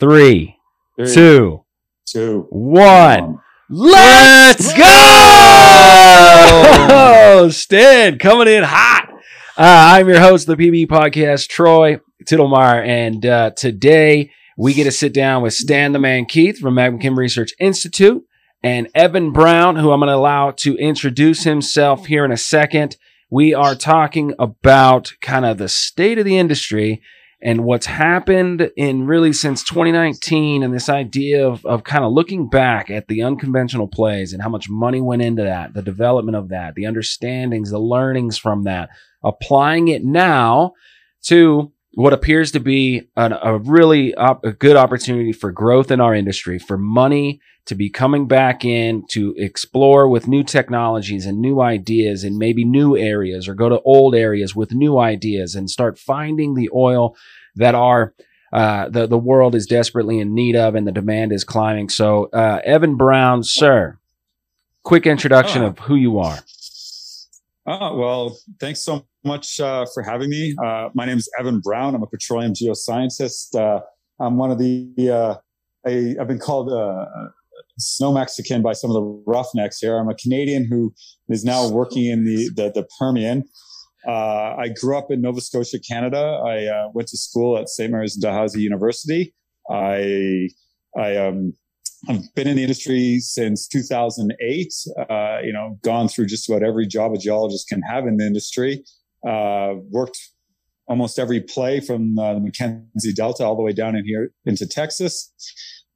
Three, Three, two, two, one. one. Let's go! Stan coming in hot. Uh, I'm your host of the PB podcast, Troy Tittlemeyer, and uh, today we get to sit down with Stan the Man Keith from McKim Research Institute and Evan Brown, who I'm going to allow to introduce himself here in a second. We are talking about kind of the state of the industry and what's happened in really since 2019 and this idea of, of kind of looking back at the unconventional plays and how much money went into that, the development of that, the understandings, the learnings from that, applying it now to what appears to be an, a really op- a good opportunity for growth in our industry, for money to be coming back in to explore with new technologies and new ideas and maybe new areas or go to old areas with new ideas and start finding the oil that are uh, the the world is desperately in need of and the demand is climbing. So, uh, Evan Brown, sir, quick introduction Oh. of who you are. Oh, well, thanks so much uh, for having me. Uh, my name is Evan Brown. I'm a petroleum geoscientist. Uh, I'm one of the, uh, I, I've been called uh, snow Mexican by some of the roughnecks here. I'm a Canadian who is now working in the, the, the Permian. Uh, I grew up in Nova Scotia, Canada. I uh, went to school at St. Mary's Dalhousie University. I, I, um, I've been in the industry since 2008. Uh, you know, gone through just about every job a geologist can have in the industry. Uh, worked almost every play from uh, the Mackenzie Delta all the way down in here into Texas.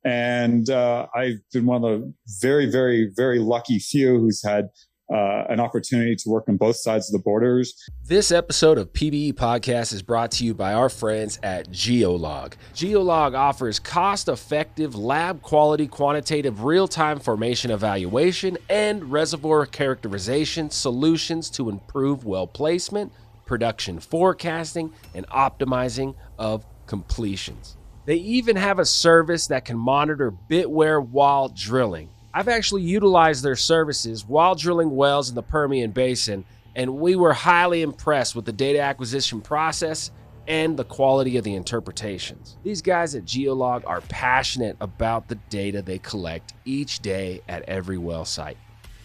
And uh, I've been one of the very, very, very lucky few who's had uh, an opportunity to work on both sides of the borders. This episode of PBE Podcast is brought to you by our friends at Geolog. Geolog offers cost effective, lab quality, quantitative, real time formation evaluation and reservoir characterization solutions to improve well placement, production forecasting, and optimizing of completions. They even have a service that can monitor bit wear while drilling. I've actually utilized their services while drilling wells in the Permian Basin, and we were highly impressed with the data acquisition process and the quality of the interpretations. These guys at Geolog are passionate about the data they collect each day at every well site.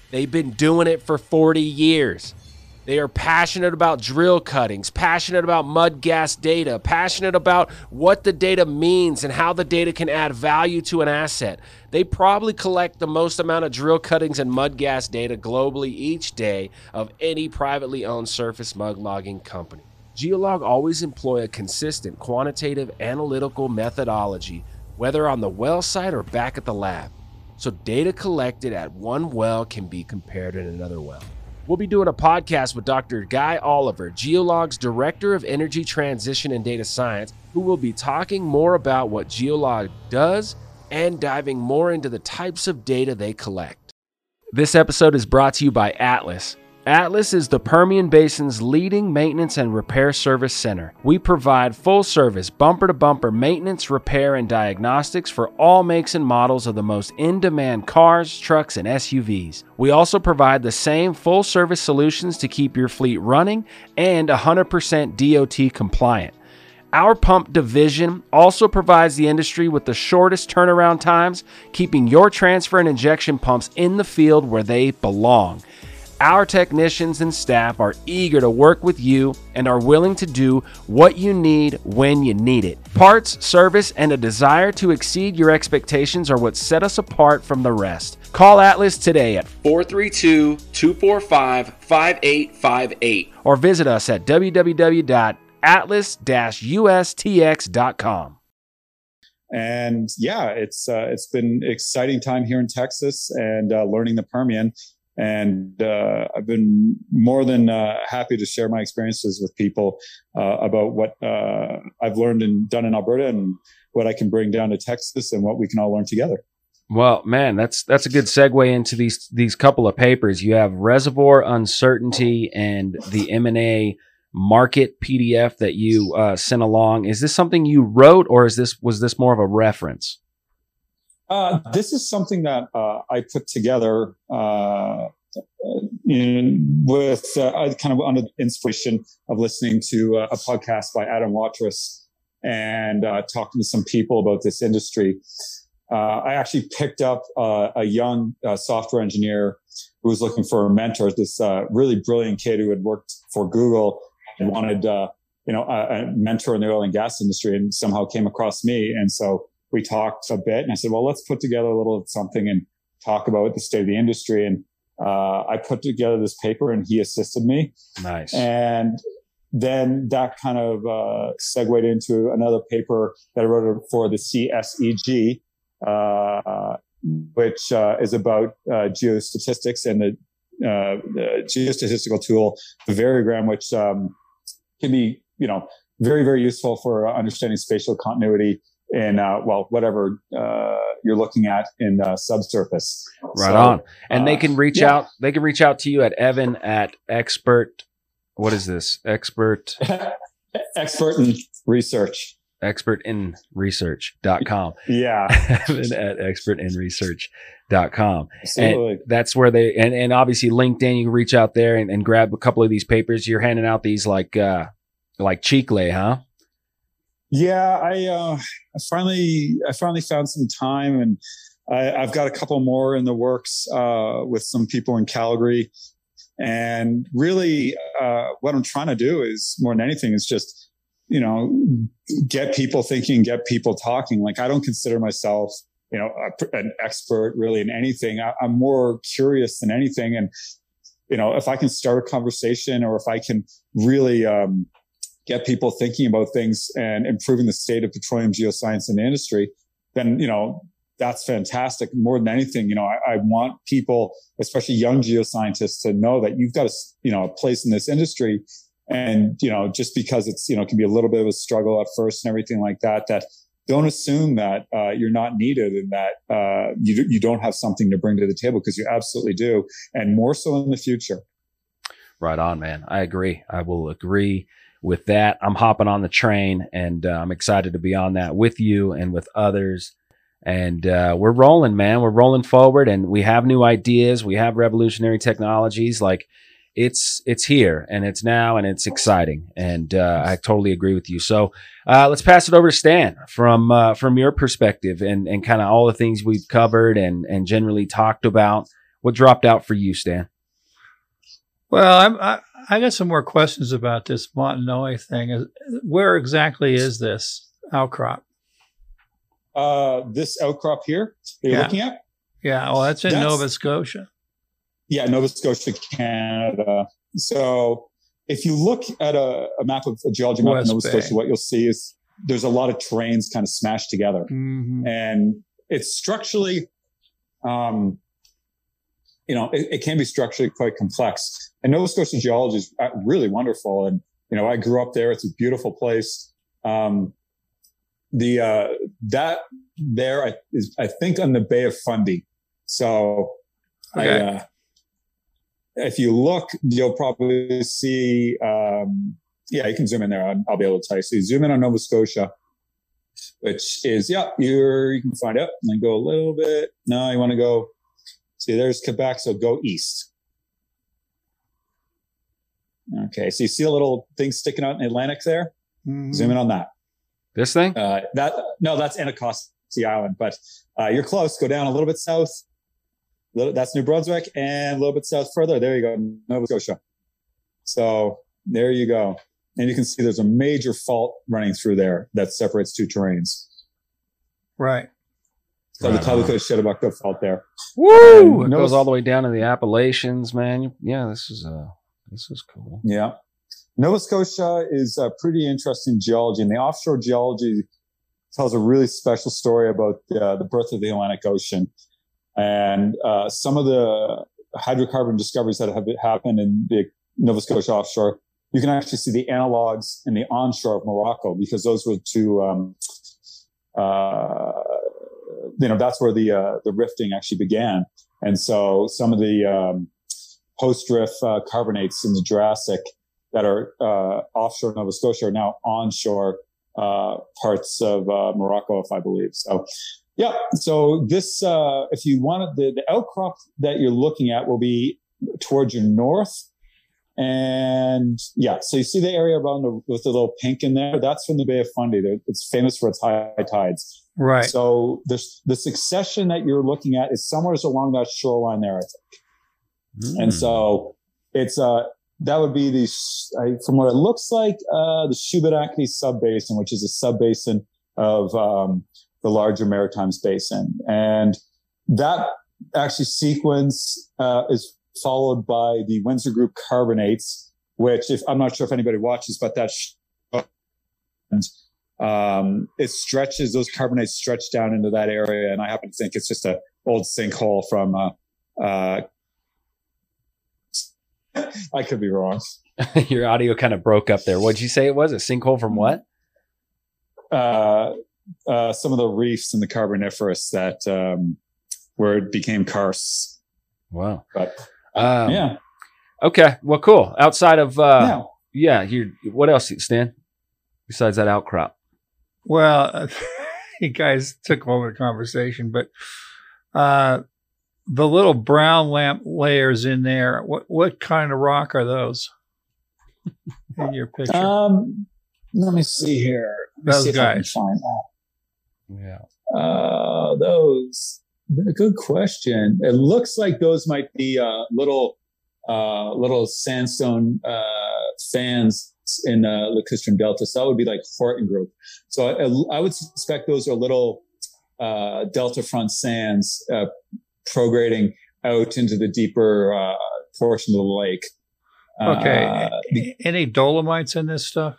They've been doing it for 40 years. They are passionate about drill cuttings, passionate about mud gas data, passionate about what the data means and how the data can add value to an asset. They probably collect the most amount of drill cuttings and mud gas data globally each day of any privately owned surface mud logging company. Geolog always employ a consistent quantitative analytical methodology, whether on the well site or back at the lab. So data collected at one well can be compared in another well. We'll be doing a podcast with Dr. Guy Oliver, Geolog's Director of Energy Transition and Data Science, who will be talking more about what Geolog does and diving more into the types of data they collect. This episode is brought to you by Atlas. Atlas is the Permian Basin's leading maintenance and repair service center. We provide full service, bumper to bumper maintenance, repair, and diagnostics for all makes and models of the most in demand cars, trucks, and SUVs. We also provide the same full service solutions to keep your fleet running and 100% DOT compliant. Our pump division also provides the industry with the shortest turnaround times, keeping your transfer and injection pumps in the field where they belong. Our technicians and staff are eager to work with you and are willing to do what you need when you need it. Parts, service, and a desire to exceed your expectations are what set us apart from the rest. Call Atlas today at 432 245 5858 or visit us at www.atlas-ustx.com. And yeah, it's uh, it's been exciting time here in Texas and uh, learning the Permian. And uh, I've been more than uh, happy to share my experiences with people uh, about what uh, I've learned and done in Alberta and what I can bring down to Texas and what we can all learn together. Well, man, that's that's a good segue into these these couple of papers. You have reservoir uncertainty and the M and A market PDF that you uh, sent along. Is this something you wrote, or is this was this more of a reference? Uh, this is something that uh, I put together uh, in, with uh, kind of under the inspiration of listening to uh, a podcast by Adam Waterous. and uh, talking to some people about this industry. I actually picked up a young software engineer who was looking for a mentor. This really brilliant kid who had worked for Google and wanted, you know, a, a, mentor in the oil and gas industry, and somehow came across me. And so we talked a bit, and I said, "Well, let's put together a little something and talk about the state of the industry." And I put together this paper, and he assisted me. Nice. And then that kind of uh, segued into another paper that I wrote for the CSEG, uh, which uh, is about uh, geostatistics and the, uh, the, geostatistical tool, the variogram, which um, can be, you know, very, very useful for understanding spatial continuity in, uh, well, whatever uh, you're looking at in uh, subsurface. Right so, on. And they can reach yeah. out, they can reach out to you at Evan at expert what is this? Expert expert in research. Expert in research.com. Yeah. at expertinresearch.com. Absolutely. And that's where they and, and obviously LinkedIn, you can reach out there and, and grab a couple of these papers. You're handing out these like uh like Chicle, huh? Yeah, I uh I finally I finally found some time and I, have got a couple more in the works uh, with some people in Calgary. And really, uh, what I'm trying to do is more than anything is just, you know, get people thinking, get people talking. Like I don't consider myself, you know, a, an expert really in anything. I, I'm more curious than anything. And, you know, if I can start a conversation or if I can really, um, get people thinking about things and improving the state of petroleum geoscience in the industry, then, you know, that's fantastic. More than anything, you know, I, I, want people, especially young geoscientists, to know that you've got a, you know, a place in this industry. And, you know, just because it's, you know, can be a little bit of a struggle at first and everything like that, that don't assume that uh, you're not needed and that uh, you, you don't have something to bring to the table because you absolutely do. And more so in the future. Right on, man. I agree. I will agree with that. I'm hopping on the train and uh, I'm excited to be on that with you and with others and uh, we're rolling, man. We're rolling forward, and we have new ideas. We have revolutionary technologies. Like it's it's here, and it's now, and it's exciting. And uh, I totally agree with you. So uh, let's pass it over to Stan from uh, from your perspective, and and kind of all the things we've covered and and generally talked about. What dropped out for you, Stan? Well, I'm, I got some more questions about this Montney thing. Where exactly is this outcrop? uh, this outcrop here you're yeah. looking at. Yeah, well, that's in that's, Nova Scotia. Yeah, Nova Scotia, Canada. So if you look at a, a map of a geology map West of Nova Bay. Scotia, what you'll see is there's a lot of terrains kind of smashed together, mm-hmm. and it's structurally, um, you know, it, it, can be structurally quite complex. And Nova Scotia geology is uh, really wonderful, and you know, I grew up there. It's a beautiful place. Um, the uh, that there I, is I think on the Bay of Fundy. So okay. I, uh, if you look, you'll probably see. Um, yeah, you can zoom in there. I'll, I'll, be able to tell you. So you zoom in on Nova Scotia, which is yeah, you're you can find out and then go a little bit. No, you want to go. See, there's Quebec, so go east. Okay, so you see a little thing sticking out in Atlantic there. Mm-hmm. Zoom in on that. This thing? Uh, that no, that's Anticosti Island, but uh, you're close. Go down a little bit south. Little, that's New Brunswick, and a little bit south further. There you go, Nova Scotia. So there you go, and you can see there's a major fault running through there that separates two terrains. Right. So right the Taluka Chedabucto fault there. Woo! it goes all the way down to the Appalachians, man. Yeah, this is uh this is cool. Yeah. Nova Scotia is a pretty interesting geology, and the offshore geology tells a really special story about uh, the birth of the Atlantic Ocean. And uh, some of the hydrocarbon discoveries that have happened in the Nova Scotia offshore, you can actually see the analogs in the onshore of Morocco because those were two. Um, uh, you know, that's where the uh, the rifting actually began. And so some of the um, post drift uh, carbonates in the Jurassic that are uh, offshore Nova Scotia are now onshore uh, parts of uh, Morocco, if I believe. So, yeah. So this, uh, if you wanted the, the outcrop that you're looking at will be towards your north. And yeah, so you see the area around the, with the little pink in there. That's from the Bay of Fundy. It's famous for its high tides. Right. So the the succession that you're looking at is somewhere along that shoreline there, I think. Mm. And so it's uh that would be the from what it looks like uh, the Shubenacadie subbasin, which is a subbasin of um, the larger Maritimes Basin, and that actually sequence uh, is followed by the Windsor Group carbonates, which if I'm not sure if anybody watches, but that and um, it stretches those carbonates stretch down into that area, and I happen to think it's just a old sinkhole from. Uh, uh, I could be wrong. Your audio kind of broke up there. What'd you say it was? A sinkhole from what? Uh, uh, some of the reefs in the Carboniferous that um, where it became karst. Wow. But um, yeah. Okay. Well, cool. Outside of uh, yeah, yeah. You what else, Stan? Besides that outcrop. Well, you guys took over the conversation, but uh, the little brown lamp layers in there. What what kind of rock are those in your picture? Um, let me see here. Let those see guys. find that. Yeah. Uh, those. Good question. It looks like those might be uh, little uh, little sandstone uh, fans in uh, Lacustrine Delta. So that would be like Horton Group. So I, I would suspect those are little uh, delta front sands uh, prograding out into the deeper uh, portion of the lake. Okay. Uh, Any dolomites in this stuff?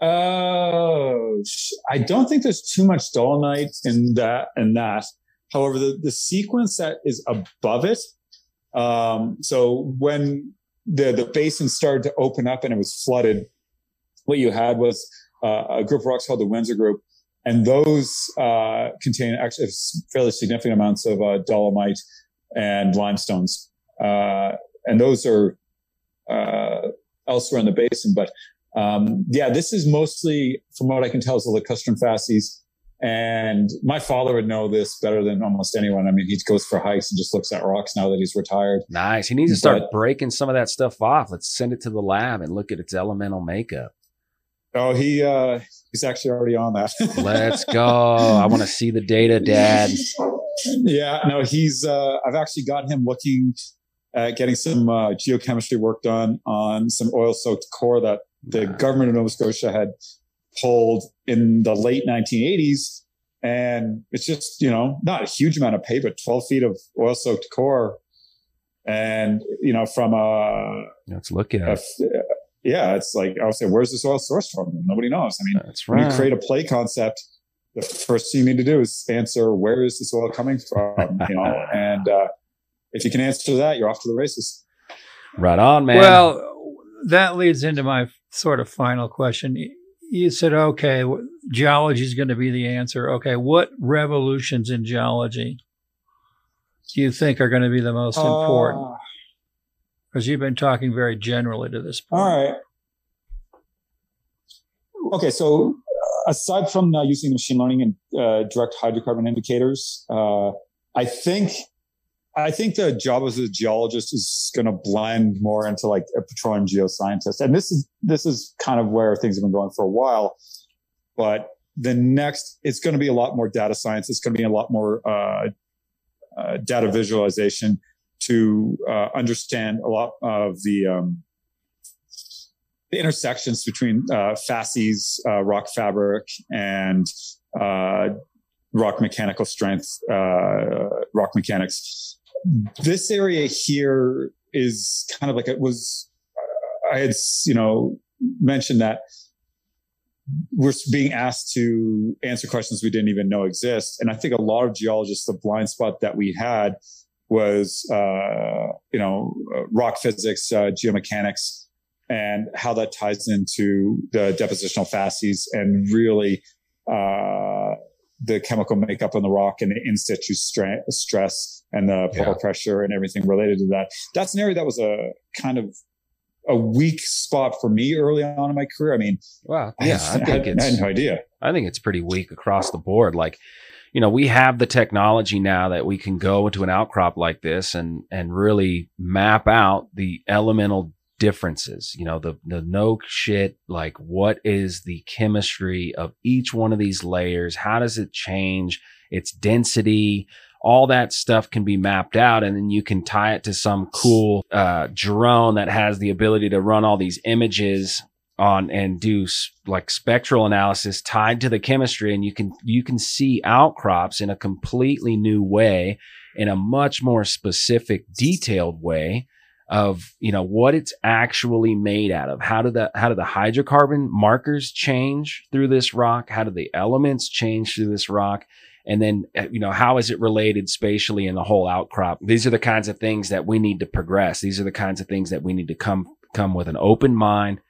Oh, I don't think there's too much dolomite in that. In that, however, the, the sequence that is above it. Um, so when the the basin started to open up and it was flooded, what you had was uh, a group of rocks called the Windsor Group, and those uh, contain actually fairly significant amounts of uh, dolomite and limestones, uh, and those are uh, elsewhere in the basin. But um, yeah, this is mostly, from what I can tell, is the lacustrine facies. And my father would know this better than almost anyone. I mean, he goes for hikes and just looks at rocks now that he's retired. Nice. He needs to start but, breaking some of that stuff off. Let's send it to the lab and look at its elemental makeup. Oh, he uh he's actually already on that. Let's go. I want to see the data, Dad. Yeah, no, he's uh I've actually got him looking at getting some uh, geochemistry work done on some oil soaked core that the government of Nova Scotia had pulled in the late 1980s. And it's just, you know, not a huge amount of pay, but 12 feet of oil soaked core. And, you know, from a. Let's look at it. Yeah, it's like, I would say, where's this oil sourced from? Nobody knows. I mean, That's right. when you create a play concept, the first thing you need to do is answer, where is this oil coming from? You know, and uh, if you can answer that, you're off to the races. Right on, man. Well, that leads into my sort of final question you said, okay, geology is going to be the answer. Okay, what revolutions in geology do you think are going to be the most important? Because you've been talking very generally to this point. All right. Okay, so uh, aside from uh, using machine learning and uh, direct hydrocarbon indicators, uh, I think I think the job as a geologist is going to blend more into like a petroleum geoscientist. And this is, this is kind of where things have been going for a while. But the next, it's going to be a lot more data science. It's going to be a lot more, uh, data visualization to, uh, understand a lot of the, um, the intersections between, uh, facies, uh, rock fabric and, uh, rock mechanical strength, rock mechanics this area here is kind of like it was. I had, you know, mentioned that we're being asked to answer questions we didn't even know exist. And I think a lot of geologists, the blind spot that we had was, uh, you know, rock physics, uh, geomechanics, and how that ties into the depositional facies and really uh, the chemical makeup on the rock and the in situ stress and the puddle yeah. pressure and everything related to that. That's an area that was a kind of a weak spot for me early on in my career. I mean, wow, yeah, I, I think had, it's, I had no idea. I think it's pretty weak across the board. Like, you know, we have the technology now that we can go into an outcrop like this and and really map out the elemental differences. You know, the the no shit like what is the chemistry of each one of these layers? How does it change its density? All that stuff can be mapped out, and then you can tie it to some cool uh, drone that has the ability to run all these images on and do like spectral analysis tied to the chemistry and you can you can see outcrops in a completely new way in a much more specific detailed way of you know what it's actually made out of. How do the how do the hydrocarbon markers change through this rock? How do the elements change through this rock? And then uh, you know how is it related spatially in the whole outcrop? These are the kinds of things that we need to progress. These are the kinds of things that we need to come come with an open mind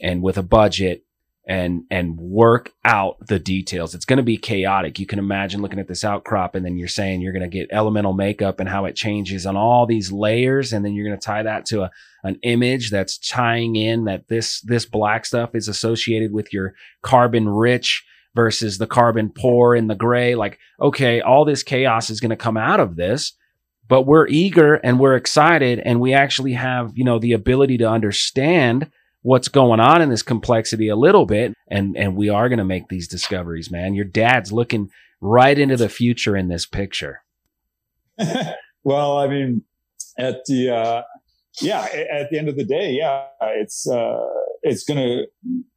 and with a budget and and work out the details. It's going to be chaotic. You can imagine looking at this outcrop and then you're saying you're going to get elemental makeup and how it changes on all these layers and then you're going to tie that to a an image that's tying in that this this black stuff is associated with your carbon rich versus the carbon poor in the gray like okay, all this chaos is going to come out of this but we're eager and we're excited and we actually have, you know, the ability to understand what's going on in this complexity a little bit and and we are going to make these discoveries man. Your dad's looking right into the future in this picture. Well i mean at the uh yeah at the end of the day yeah it's uh it's gonna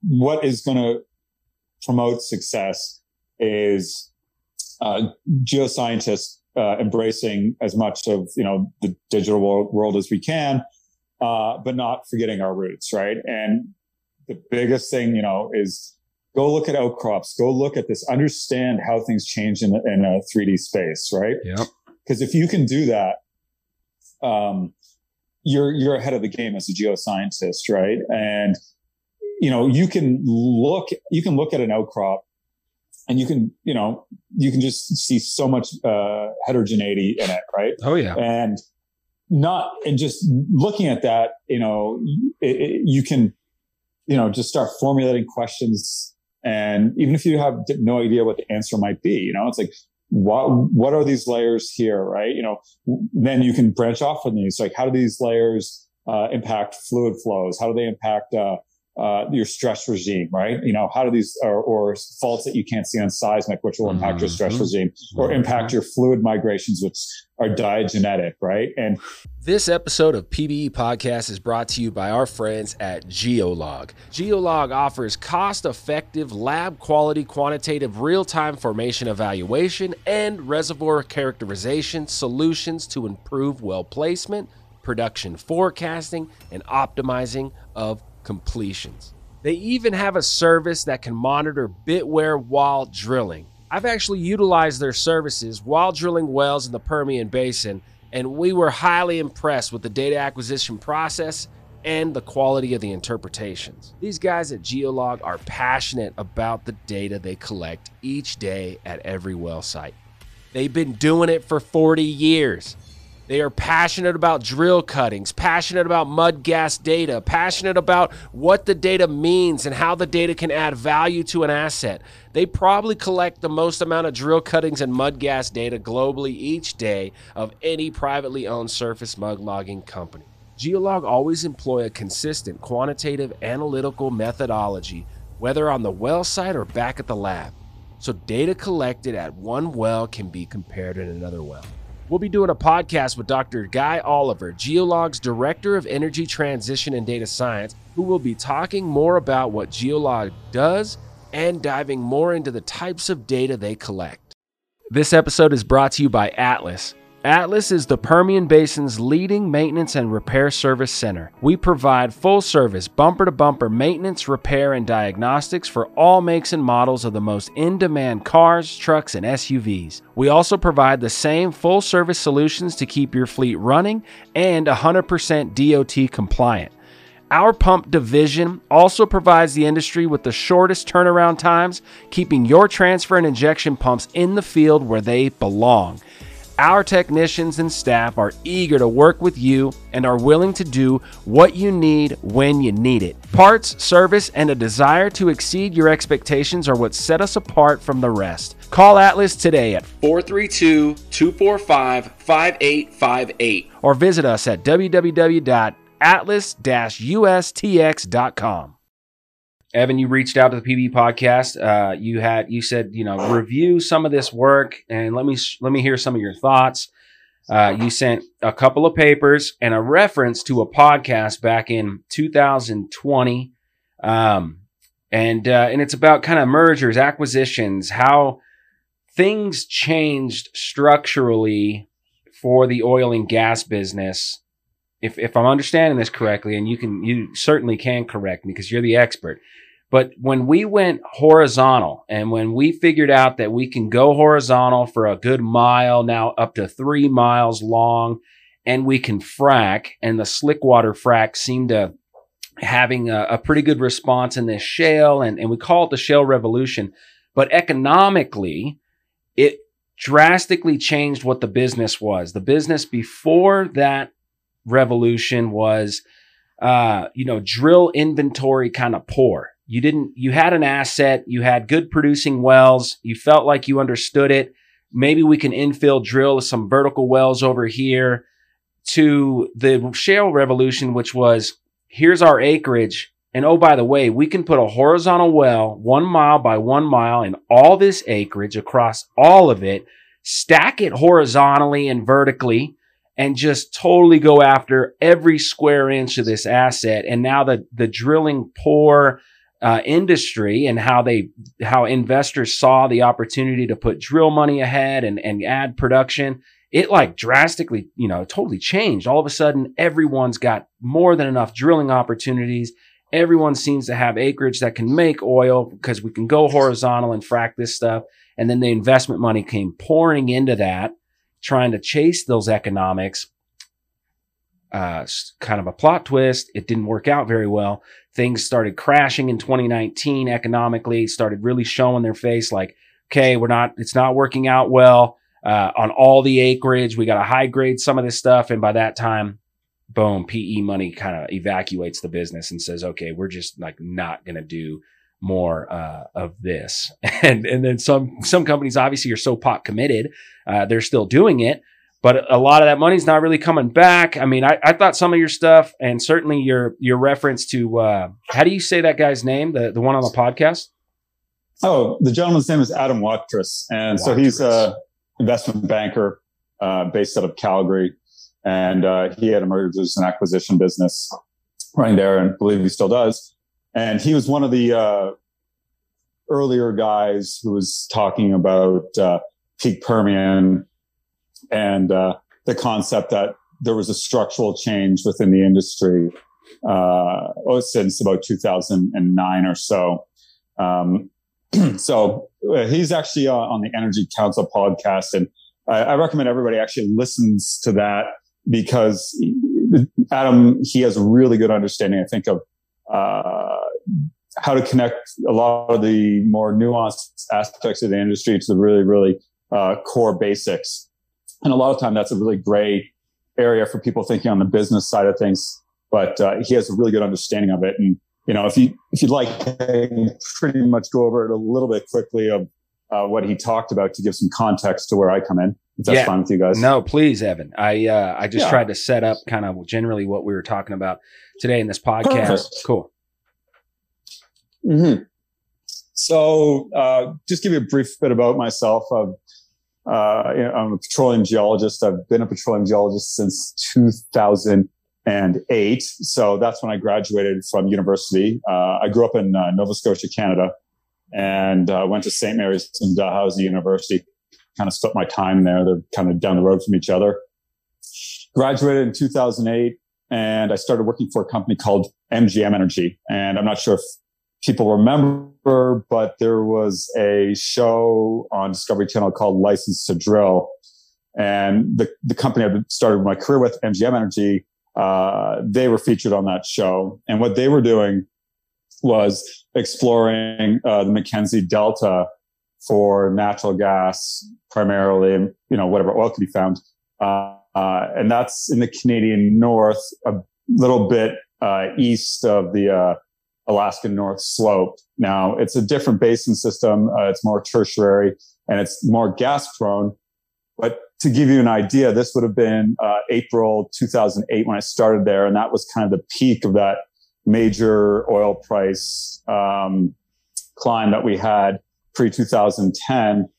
what is gonna promote success is uh geoscientists uh, embracing as much of you know the digital world, world as we can uh, but not forgetting our roots, right? And the biggest thing, you know, is go look at outcrops, go look at this, understand how things change in, in a 3D space, right? Yeah. Because if you can do that, um, you're you're ahead of the game as a geoscientist, right? And you know, you can look you can look at an outcrop and you can you know you can just see so much uh, heterogeneity in it, right? Oh yeah. And not and just looking at that you know it, it, you can you know just start formulating questions. And even if you have no idea what the answer might be you know it's like what what are these layers here right? You know then you can branch off from these. Like how do these layers uh, impact fluid flows? How do they impact uh, uh, your stress regime, right? You know, how do these or, or, faults that you can't see on seismic, which will impact mm-hmm. your stress mm-hmm. regime, or impact your fluid migrations, which are diagenetic, right? And this episode of PBE Podcast is brought to you by our friends at Geolog. Geolog offers cost-effective, lab-quality, quantitative, real-time formation evaluation and reservoir characterization solutions to improve well placement, production forecasting, and optimizing of completions. They even have a service that can monitor bit wear while drilling. I've actually utilized their services while drilling wells in the Permian Basin, and we were highly impressed with the data acquisition process and the quality of the interpretations. These guys at Geolog are passionate about the data they collect each day at every well site. They've been doing it for 40 years. They are passionate about drill cuttings, passionate about mud gas data, passionate about what the data means and how the data can add value to an asset. They probably collect the most amount of drill cuttings and mud gas data globally each day of any privately owned surface mud logging company. Geolog always employ a consistent quantitative analytical methodology, whether on the well site or back at the lab. So data collected at one well can be compared at another well. We'll be doing a podcast with Dr. Guy Oliver, Geolog's Director of Energy Transition and Data Science, who will be talking more about what Geolog does and diving more into the types of data they collect. This episode is brought to you by Atlas. Atlas is the Permian Basin's leading maintenance and repair service center. We provide full service, bumper to bumper maintenance, repair, and diagnostics for all makes and models of the most in demand cars, trucks, and SUVs. We also provide the same full service solutions to keep your fleet running and 100% DOT compliant. Our pump division also provides the industry with the shortest turnaround times, keeping your transfer and injection pumps in the field where they belong. Our technicians and staff are eager to work with you and are willing to do what you need when you need it. Parts, service, and a desire to exceed your expectations are what set us apart from the rest. Call Atlas today at 432 245 5858 or visit us at www atlas-ustx.com. Evan, you reached out to the PB podcast. Uh, you had you said you know review some of this work and let me let me hear some of your thoughts. Uh, you sent a couple of papers and a reference to a podcast back in 2020, um, and uh, and it's about kind of mergers, acquisitions, how things changed structurally for the oil and gas business. If if I'm understanding this correctly, and you can you certainly can correct me because you're the expert. But when we went horizontal and when we figured out that we can go horizontal for a good mile, now up to three miles long, and we can frack, and the slick water frack seemed to having a, a pretty good response in this shale, and, and we call it the shale revolution. But economically, it drastically changed what the business was. The business before that revolution was, uh, you know, drill inventory kind of poor. You didn't, you had an asset, you had good producing wells, you felt like you understood it. Maybe we can infill drill some vertical wells over here to the shale revolution, which was here's our acreage. And oh, by the way, we can put a horizontal well one mile by one mile in all this acreage across all of it, stack it horizontally and vertically, and just totally go after every square inch of this asset. And now the, the drilling poor uh, industry and how they how investors saw the opportunity to put drill money ahead and and add production it like drastically you know totally changed. All of a sudden everyone's got more than enough drilling opportunities. Everyone seems to have acreage that can make oil because we can go horizontal and frack this stuff. And then the investment money came pouring into that trying to chase those economics uh, kind of a plot twist. It didn't work out very well. Things started crashing in 2019 economically, started really showing their face like, okay, we're not, it's not working out well uh, on all the acreage. We got to high grade some of this stuff. And by that time, boom, PE money kind of evacuates the business and says, okay, we're just like not going to do more uh, of this. And and then some some companies obviously are so pot committed, uh, they're still doing it, but a lot of that money's not really coming back. I mean, I, I thought some of your stuff and certainly your your reference to uh, how do you say that guy's name, the the one on the podcast? Oh, the gentleman's name is Adam Waterous, and Waterous. so he's a investment banker uh, based out of Calgary, and uh, he had a mergers and acquisition business running there, and I believe he still does. And he was one of the uh, earlier guys who was talking about uh, peak Permian and uh, the concept that there was a structural change within the industry uh, oh, since about 2009 or so. Um, so uh, he's actually uh, on the Energy Council podcast, and I, I, recommend everybody actually listens to that because Adam he has a really good understanding, I think, of uh, how to connect a lot of the more nuanced aspects of the industry to the really, really uh, core basics. And a lot of time that's a really gray area for people thinking on the business side of things. But uh, he has a really good understanding of it. And, you know, if you, if you'd like, I can pretty much go over it a little bit quickly of uh, what he talked about to give some context to where I come in. If that's yeah. fine with you guys. No, please, Evan. I, uh, I just yeah. tried to set up kind of generally what we were talking about today in this podcast. Perfect. Cool. Mm-hmm. So, uh, just give you a brief bit about myself. Uh, I'm a petroleum geologist. I've been a petroleum geologist since 2008. So that's when I graduated from university. Uh, I grew up in uh, Nova Scotia, Canada, and uh, went to St. Mary's and Dalhousie University. Kind of split my time there. They're kind of down the road from each other. Graduated in 2008, and I started working for a company called MGM Energy. And I'm not sure if people remember, but there was a show on Discovery Channel called License to Drill. And the, the company I started my career with, MGM Energy, uh, they were featured on that show. And what they were doing was exploring uh, the Mackenzie Delta for natural gas, primarily, you know whatever oil could be found. Uh, uh and that's in the Canadian North, a little bit uh, east of the uh, Alaskan North Slope. Now it's a different basin system. Uh, it's more tertiary and it's more gas prone. But to give you an idea, this would have been uh, April 2008 when I started there, and that was kind of the peak of that major oil price um, climb that we had pre 2010.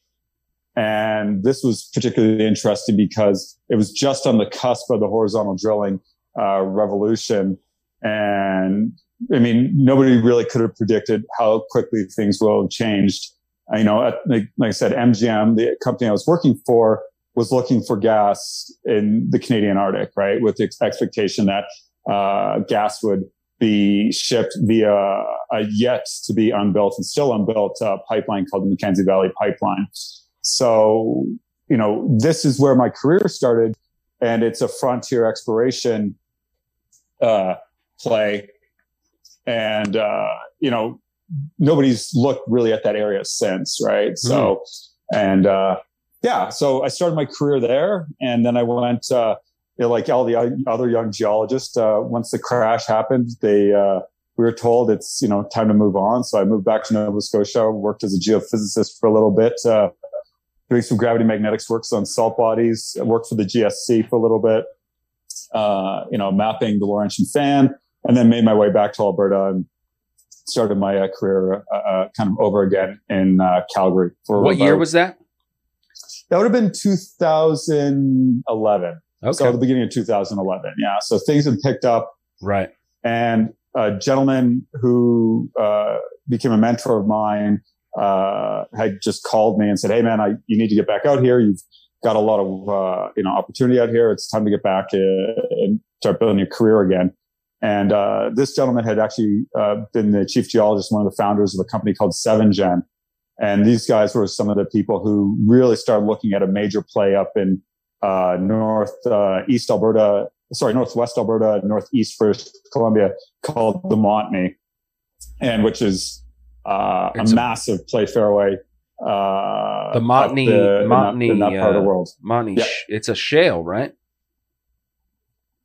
And this was particularly interesting because it was just on the cusp of the horizontal drilling uh, revolution. And I mean, nobody really could have predicted how quickly things will have changed. You know, at, like, like I said, MGM, the company I was working for, was looking for gas in the Canadian Arctic, right? With the expectation that uh, gas would be shipped via a yet to be unbuilt and still unbuilt uh, pipeline called the Mackenzie Valley Pipeline. So, you know, this is where my career started, and it's a frontier exploration uh, play. And, uh, you know, nobody's looked really at that area since, right? Mm. So, and, uh, yeah, so I started my career there, and then I went, uh, you know, like all the other young geologists. Uh, once the crash happened, they uh, we were told it's you know time to move on. So I moved back to Nova Scotia, worked as a geophysicist for a little bit, uh, doing some gravity magnetics works on salt bodies. I worked for the GSC for a little bit, uh, you know, mapping the Laurentian fan, and then made my way back to Alberta and started my uh, career kind of over again in Calgary. For what about, year was that? That would have been 2011. Okay. So the beginning of 2011. Yeah. So things had picked up. Right. And a gentleman who uh, became a mentor of mine uh, had just called me and said, "Hey, man, I, you need to get back out here. You've got a lot of uh, you know opportunity out here. It's time to get back uh, and start building your career again." And uh, this gentleman had actually uh, been the chief geologist, one of the founders of a company called Seven Gen. And these guys were some of the people who really started looking at a major play up in uh, north uh, east Alberta, sorry, northwest Alberta, northeast British Columbia, called the Montney, and which is uh, a, massive play fairway. Uh, the Montney, the, Montney, in that, in that part of the world. Montney, yeah. it's a shale, right?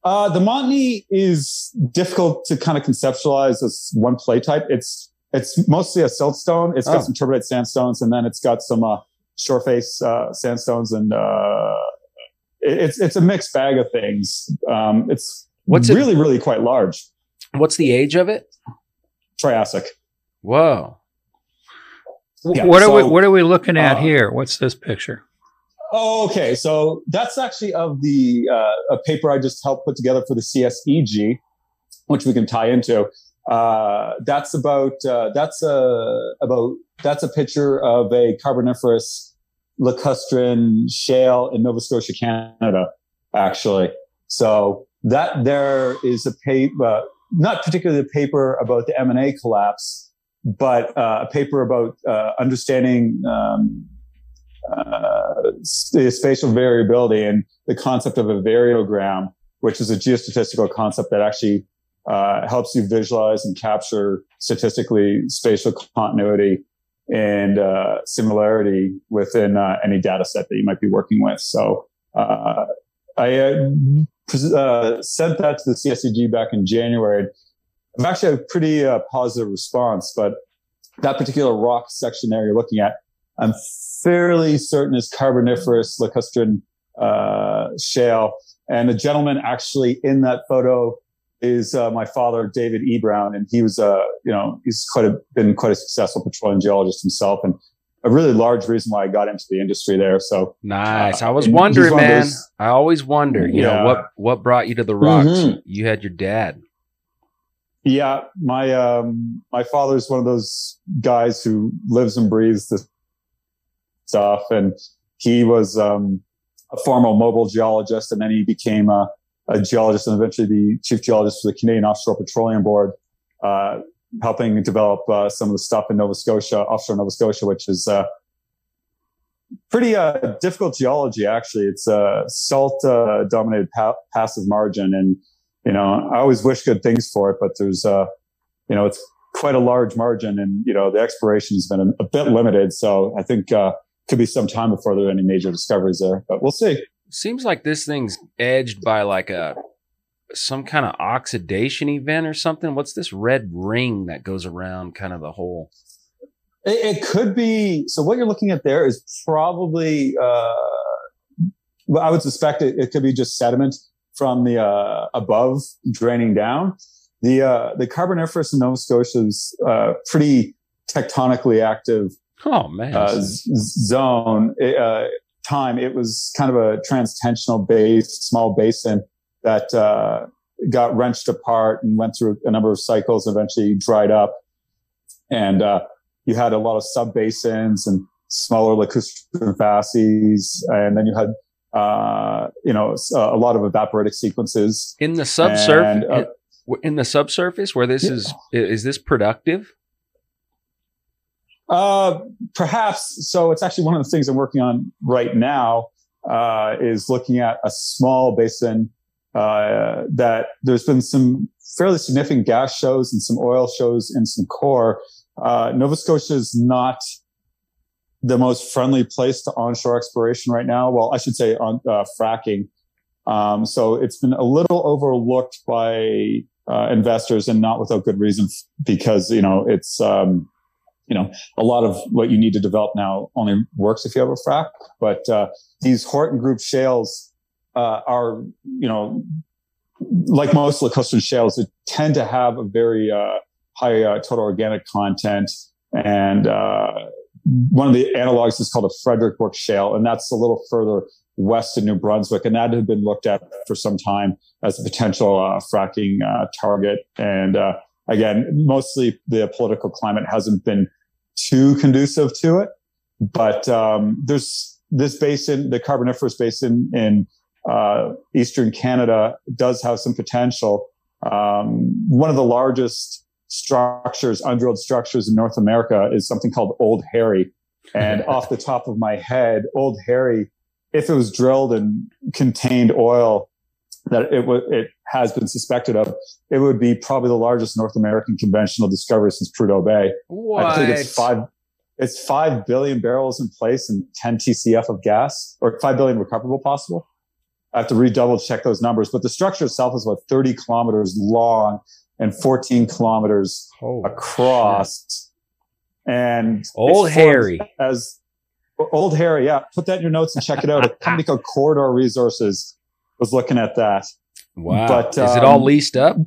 Uh, the Montney is difficult to kind of conceptualize as one play type. It's it's mostly a siltstone. It's got oh. some turbidite sandstones, and then it's got some uh, shoreface uh, sandstones, and uh, it's it's a mixed bag of things. Um, it's what's really it, really quite large. What's the age of it? Triassic. Whoa. Yeah, what so, are we What are we looking at uh, here? What's this picture? Oh, okay. So that's actually of the uh, a paper I just helped put together for the CSEG, which we can tie into. Uh, that's about uh, that's a about that's a picture of a carboniferous lacustrine shale in Nova Scotia, Canada. Actually, so that there is a paper, uh, not particularly a paper about the M and A collapse, but uh, a paper about uh, understanding um, spatial variability and the concept of a variogram, which is a geostatistical concept that actually uh, helps you visualize and capture statistically spatial continuity and uh, similarity within uh, any data set that you might be working with. So uh, I uh, uh, sent that to the CSEG back in January. I've actually had a pretty positive response, but that particular rock section there you're looking at, I'm fairly certain is Carboniferous lacustrine shale. And the gentleman actually in that photo is uh, my father, David E. Brown, and he was, uh, you know, he's quite a, been quite a successful petroleum geologist himself, and a really large reason why I got into the industry there. So nice. Uh, I was wondering, man. Those, I always wonder, you yeah. know, what what brought you to the rocks? Mm-hmm. You had your dad. Yeah, my um, my father's one of those guys who lives and breathes this stuff, and he was um, a former Mobil geologist, and then he became a a geologist and eventually the chief geologist for the Canadian Offshore Petroleum Board, uh, helping develop uh, some of the stuff in Nova Scotia, offshore Nova Scotia, which is uh, pretty uh, difficult geology. Actually, it's a salt-dominated uh, pa- passive margin, and you know I always wish good things for it, but there's uh, you know it's quite a large margin, and you know the exploration has been a, a bit limited. So I think could be some time before there are any major discoveries there, but we'll see seems like this thing's edged by like a some kind of oxidation event or something. What's this red ring that goes around kind of the whole? It, it could be. So what you're looking at there is probably uh, well, I would suspect it, it could be just sediment from the uh, above draining down. The uh, the Carboniferous in Nova Scotia is uh, pretty tectonically active Oh man. uh, z- zone It, uh, time. It was kind of a transtensional base, small basin that uh, got wrenched apart and went through a number of cycles, and eventually dried up. And uh, you had a lot of sub basins and smaller lacustrine facies, and then you had uh, you know a lot of evaporitic sequences. in the subsurface uh, in the subsurface where this Yeah. is is this productive? Uh, perhaps. So it's actually one of the things I'm working on right now uh, is looking at a small basin uh, that there's been some fairly significant gas shows and some oil shows and some core. Uh, Nova Scotia is not the most friendly place to onshore exploration right now. Well, I should say on uh, fracking. Um, so it's been a little overlooked by uh, investors and not without good reason because, you know, it's, um, you know, a lot of what you need to develop now only works if you have a frac. But uh, these Horton Group shales uh, are, you know, like most lacustrine shales, they tend to have a very uh, high uh, total organic content. And uh, one of the analogs is called a Frederick Brook shale, and that's a little further west in New Brunswick, and that had been looked at for some time as a potential uh, fracking target. And again, mostly the political climate hasn't been too conducive to it. But um, there's this basin, the Carboniferous Basin in uh, eastern Canada, does have some potential. Um, one of the largest structures, undrilled structures in North America, is something called Old Harry. And off the top of my head, Old Harry, if it was drilled and contained oil that it w- it has been suspected of, it would be probably the largest North American conventional discovery since Prudhoe Bay. What? I think it's five. It's five billion barrels in place and 10 TCF of gas, or five billion recoverable possible. I have to redouble check those numbers, but the structure itself is what 30 kilometers long and 14 kilometers Holy across. And Old Harry. as Old Harry, yeah. Put that in your notes and check it out. A company called Corridor Resources was looking at that. Wow. but, is it all um, leased up?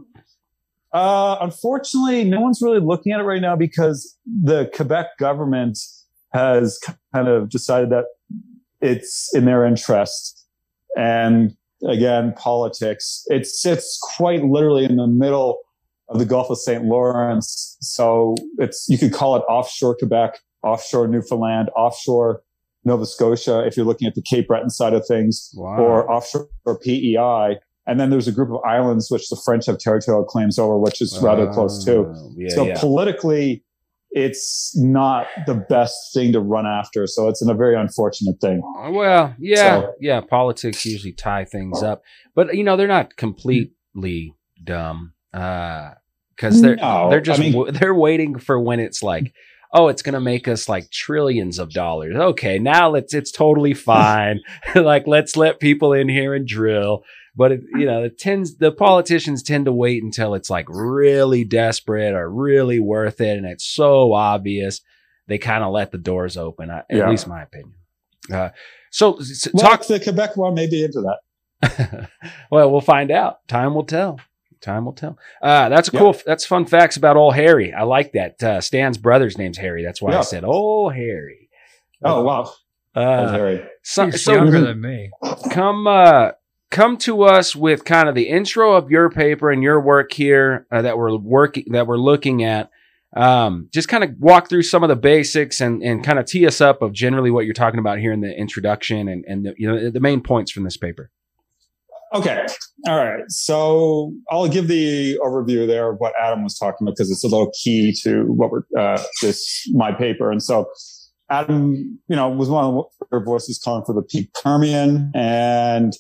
Uh, unfortunately, no one's really looking at it right now because the Quebec government has kind of decided that it's in their interest. And again, politics. It sits quite literally in the middle of the Gulf of St. Lawrence. So it's, you could call it offshore Quebec, offshore Newfoundland, offshore Nova Scotia, if you're looking at the Cape Breton side of things Wow. or offshore or PEI. And then there's a group of islands which the French have territorial claims over, which is rather close too. Yeah, so yeah. politically, it's not the best thing to run after. So it's a very unfortunate thing. Uh, well, yeah, So- yeah. Politics usually tie things up, but you know they're not completely dumb uh, because they're No, they're just I mean- w- they're waiting for when it's like, oh, it's gonna make us like trillions of dollars. Okay, now let's it's totally fine. like let's let people in here and drill. But it, you know, it tends the politicians tend to wait until it's like really desperate or really worth it, and it's so obvious. They kind of let the doors open. I, At Yeah. least my opinion. Uh, so s- Well, talk. the Quebec one may be into that. well, we'll find out. Time will tell. Time will tell. Uh, that's a Yeah. cool. That's fun facts about old Harry. I like that. Uh, Stan's brother's name's Harry. That's why I said old Harry. Oh, wow. Old Uh, Harry. so, He's so younger than me. come uh, come to us with kind of the intro of your paper and your work here uh, that we're working that we're looking at. Um, just kind of walk through some of the basics and, and kind of tee us up of generally what you're talking about here in the introduction and, and the, you know the main points from this paper. Okay. All right. So I'll give the overview there of what Adam was talking about because it's a little key to what we're uh, this my paper. And so Adam, you know, was one of the voices calling for the peak Permian, and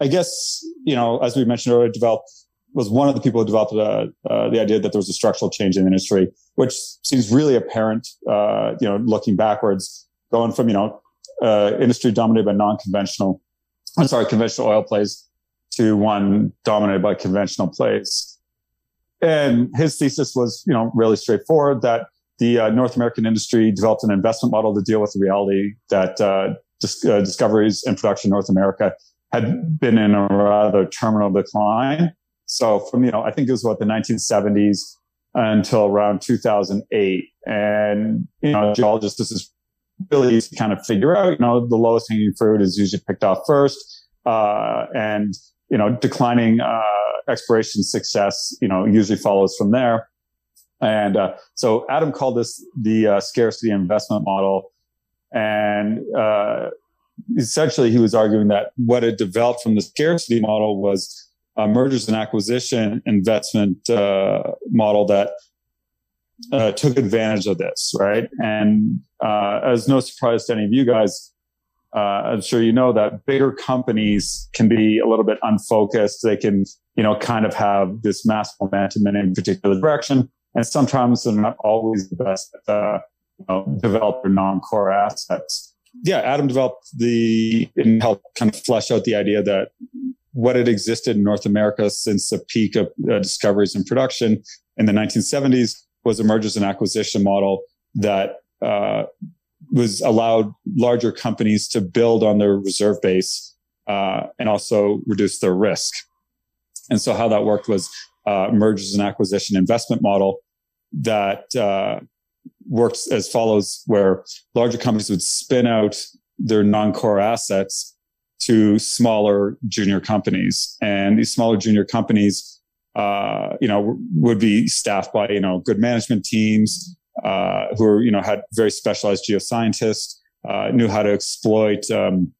I guess you know, as we mentioned earlier, developed was one of the people who developed uh, uh, the idea that there was a structural change in the industry, which seems really apparent. Uh, you know, looking backwards, going from you know uh, industry dominated by non-conventional, I'm sorry, conventional oil plays to one dominated by conventional plays. And his thesis was, you know, really straightforward that the uh, North American industry developed an investment model to deal with the reality that uh, dis- uh, discoveries and production in North America had been in a rather terminal decline. So from, you know, I think it was what the 1970s until around 2008. And, you know, geologists, this is really to kind of figure out, you know, the lowest hanging fruit is usually picked off first. Uh, and, you know, declining, uh, exploration success, you know, usually follows from there. And, uh, so Adam called this the, uh, scarcity investment model. And, uh, essentially he was arguing that what had developed from the scarcity model was a mergers and acquisition investment uh, model that uh, took advantage of this, right? And uh, as no surprise to any of you guys, uh, I'm sure you know that bigger companies can be a little bit unfocused. They can, you know, kind of have this mass momentum in a particular direction, and sometimes they're not always the best at uh, you know, develop their non-core assets yeah, Adam developed the and helped kind of flesh out the idea that what had existed in North America since the peak of uh, discoveries and production in the 1970s was a mergers and acquisition model that uh, was allowed larger companies to build on their reserve base uh, and also reduce their risk. And so how that worked was uh, mergers and acquisition investment model that uh, works as follows, where larger companies would spin out their non-core assets to smaller junior companies, and these smaller junior companies, uh, you know, would be staffed by you know good management teams uh, who you know had very specialized geoscientists, uh, knew how to exploit. Um,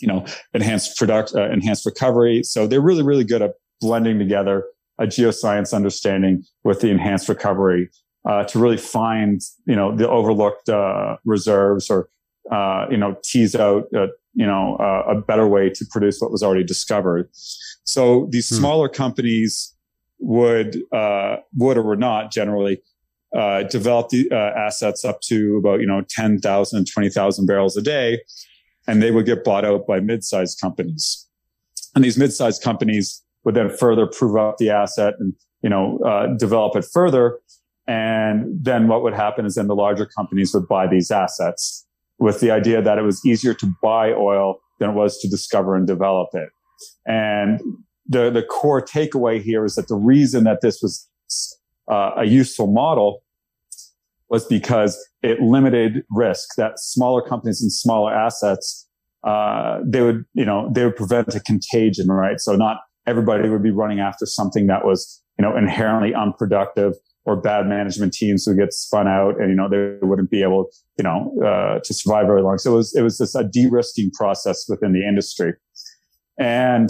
you know, enhanced product, uh, enhanced recovery. So they're really, really good at blending together a geoscience understanding with the enhanced recovery uh, to really find you know the overlooked uh, reserves or uh, you know tease out uh, you know uh, a better way to produce what was already discovered. So these hmm. smaller companies would uh, would or would not generally Uh, develop the uh, assets up to about you know 10,000 20,000 barrels a day and they would get bought out by mid-sized companies and these mid-sized companies would then further prove up the asset and you know uh, develop it further and then what would happen is then the larger companies would buy these assets with the idea that it was easier to buy oil than it was to discover and develop it. And the, the core takeaway here is that the reason that this was uh, a useful model was because it limited risk that smaller companies and smaller assets, uh, they would, you know, they would prevent a contagion, right? So not everybody would be running after something that was, you know, inherently unproductive or bad management teams who get spun out and you know they wouldn't be able you know uh, to survive very long so it was it was this a de-risking process within the industry and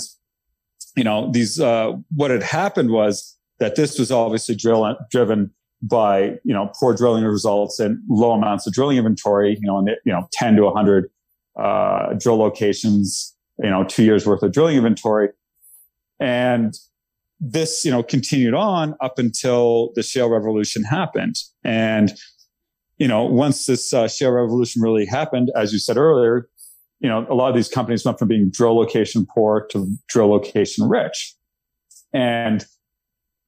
you know these uh, what had happened was that this was obviously drill, driven by you know poor drilling results and low amounts of drilling inventory you know in the, you know 10 to 100 uh, drill locations you know two years worth of drilling inventory and this, you know, continued on up until the shale revolution happened. And, you know, once this uh, shale revolution really happened, as you said earlier, you know, a lot of these companies went from being drill location poor to drill location rich. And,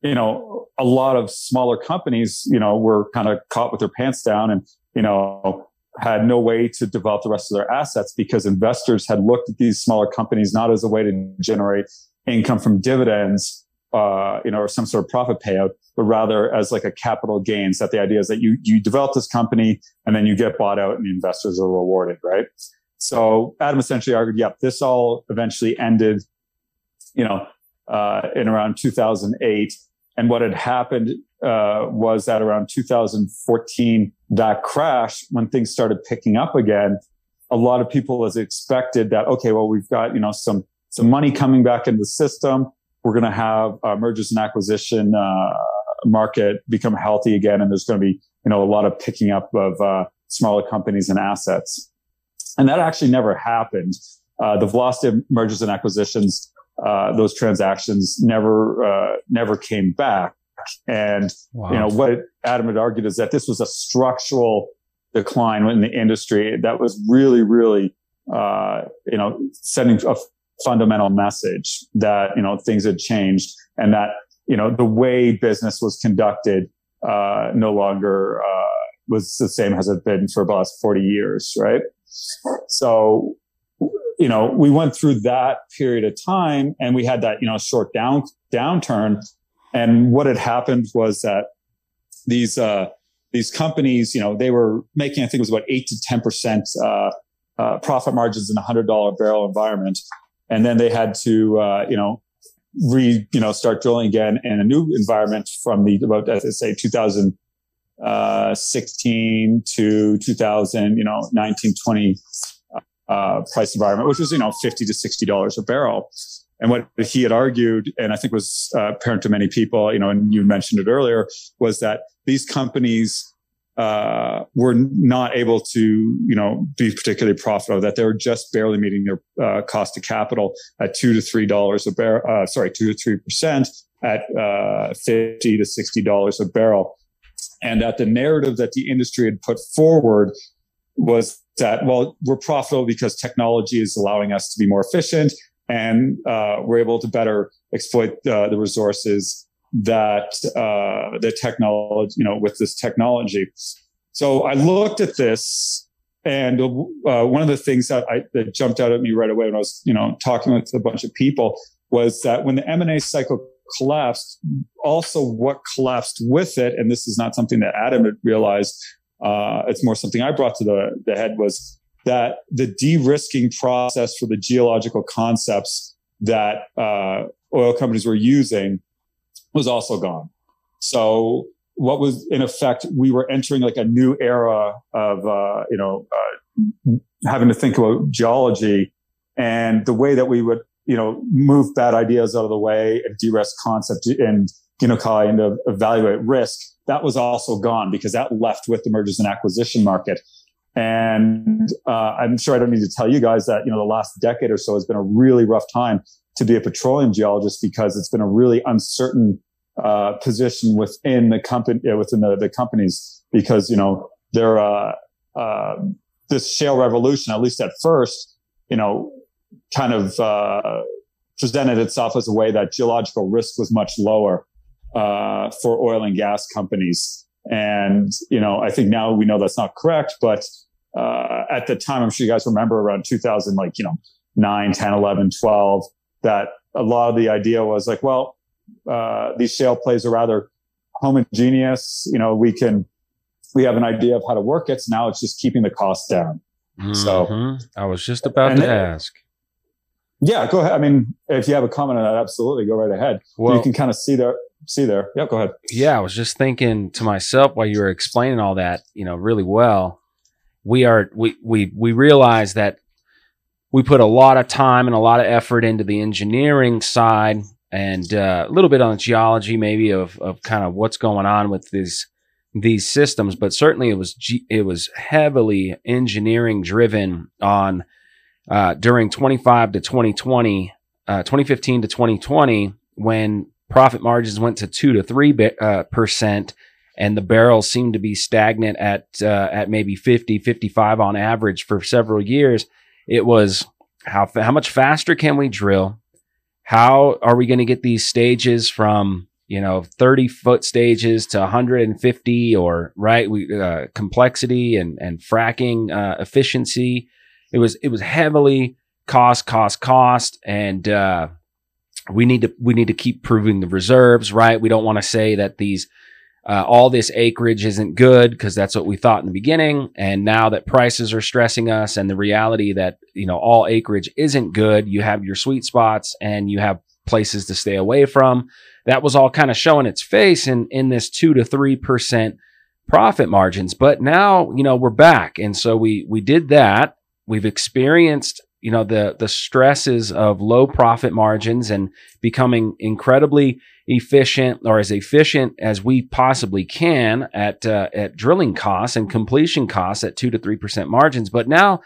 you know, a lot of smaller companies, you know, were kind of caught with their pants down and, you know, had no way to develop the rest of their assets because investors had looked at these smaller companies not as a way to generate income from dividends, uh, you know, or some sort of profit payout, but rather as like a capital gains. That the idea is that you you develop this company and then you get bought out and the investors are rewarded, right? So Adam essentially argued, yep, this all eventually ended, you know, uh, in around 2008. And what had happened uh, was that around 2014, that crash, when things started picking up again, a lot of people as expected that okay, well, we've got you know some some money coming back into the system we're going to have uh, mergers and acquisition uh, market become healthy again, and there's going to be you know a lot of picking up of uh, smaller companies and assets, and that actually never happened. Uh, the velocity of mergers and acquisitions, uh, those transactions never uh, never came back, and wow. you know what Adam had argued is that this was a structural decline in the industry that was really really you know setting a fundamental message that you know things had changed and that you know the way business was conducted uh, no longer uh, was the same as it had been for the last 40 years right So, you know, we went through that period of time and we had that, you know, short down downturn. And what had happened was that these, uh, these companies, you know, they were making, I think it was about eight to 10%, uh, uh, profit margins in a hundred dollar barrel environment. And then they had to, uh, you know, re, you know, start drilling again in a new environment from the, about, as I say, 2016 uh, to 2000, you know, 19, 20, uh, price environment, which was, you know, 50 to $60 a barrel. And what he had argued, and I think was uh, apparent to many people, you know, and you mentioned it earlier, was that these companies uh, were not able to, you know, be particularly profitable. That they were just barely meeting their uh, cost of capital at two to three dollars a barrel. Uh, sorry, two to three percent at uh, fifty to sixty dollars a barrel, and that the narrative that the industry had put forward was that well, we're profitable because technology is allowing us to be more efficient, and uh, we're able to better exploit uh, the resources that uh, the technology, you know, with this technology. So I looked at this, and uh, one of the things that I that jumped out at me right away when I was, you know, talking with a bunch of people was that when the M and A cycle collapsed, also what collapsed with it, and this is not something that Adam had realized. Uh, it's more something I brought to the, the head was that the de-risking process for the geological concepts that uh, oil companies were using was also gone. So what was in effect, we were entering like a new era of, uh, you know, uh, having to think about geology and the way that we would, you know, move bad ideas out of the way and de-risk concept and, you know, kind of evaluate risk. That was also gone because that left with the mergers and acquisition market. And uh, I'm sure I don't need to tell you guys that, you know, the last decade or so has been a really rough time to be a petroleum geologist because it's been a really uncertain uh, position within the company, uh, within the, the companies, because, you know, they're, uh, uh, this shale revolution, at least at first, you know, kind of, uh, presented itself as a way that geological risk was much lower, uh, for oil and gas companies. And, you know, I think now we know that's not correct, but, uh, at the time, I'm sure you guys remember around 2000, like, you know, 9, 10, 11, 12, that a lot of the idea was like, well, uh, these shale plays are rather homogeneous. You know, we can, we have an idea of how to work it. So now it's just keeping the costs down. Mm-hmm. So I was just about to ask. Yeah, go ahead. I mean, if you have a comment on that, absolutely go right ahead. Well, you can kind of see there, see there. Yep, go ahead. Yeah, I was just thinking to myself while you were explaining all that, you know, really well. We are we we we realize that we put a lot of time and a lot of effort into the engineering side and uh, a little bit on the geology maybe of, of kind of what's going on with these these systems but certainly it was G- it was heavily engineering driven on uh, during 25 to 2020 uh, 2015 to 2020 when profit margins went to 2 to 3 uh, percent and the barrels seemed to be stagnant at uh, at maybe 50 55 on average for several years it was how how much faster can we drill? How are we going to get these stages from you know 30 foot stages to 150 or right we uh, complexity and and fracking uh, efficiency it was it was heavily cost cost cost and uh, we need to we need to keep proving the reserves right we don't want to say that these uh, all this acreage isn't good because that's what we thought in the beginning. And now that prices are stressing us and the reality that, you know, all acreage isn't good, you have your sweet spots and you have places to stay away from. That was all kind of showing its face in, in this two to 3% profit margins. But now, you know, we're back. And so we, we did that. We've experienced you know the the stresses of low profit margins and becoming incredibly efficient or as efficient as we possibly can at uh, at drilling costs and completion costs at 2 to 3% margins. But now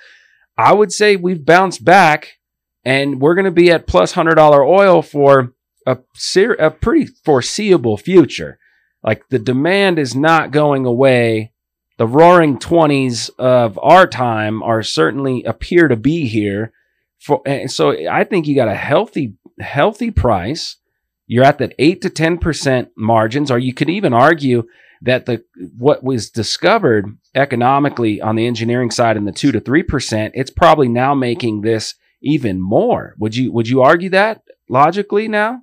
I would say we've bounced back and we're going to be at plus $100 oil for a ser- a pretty foreseeable future. Like the demand is not going away the roaring 20s of our time are certainly appear to be here for and so i think you got a healthy healthy price you're at that 8 to 10% margins or you could even argue that the what was discovered economically on the engineering side in the two to three percent, it's probably now making this even more. Would you would you argue that logically now?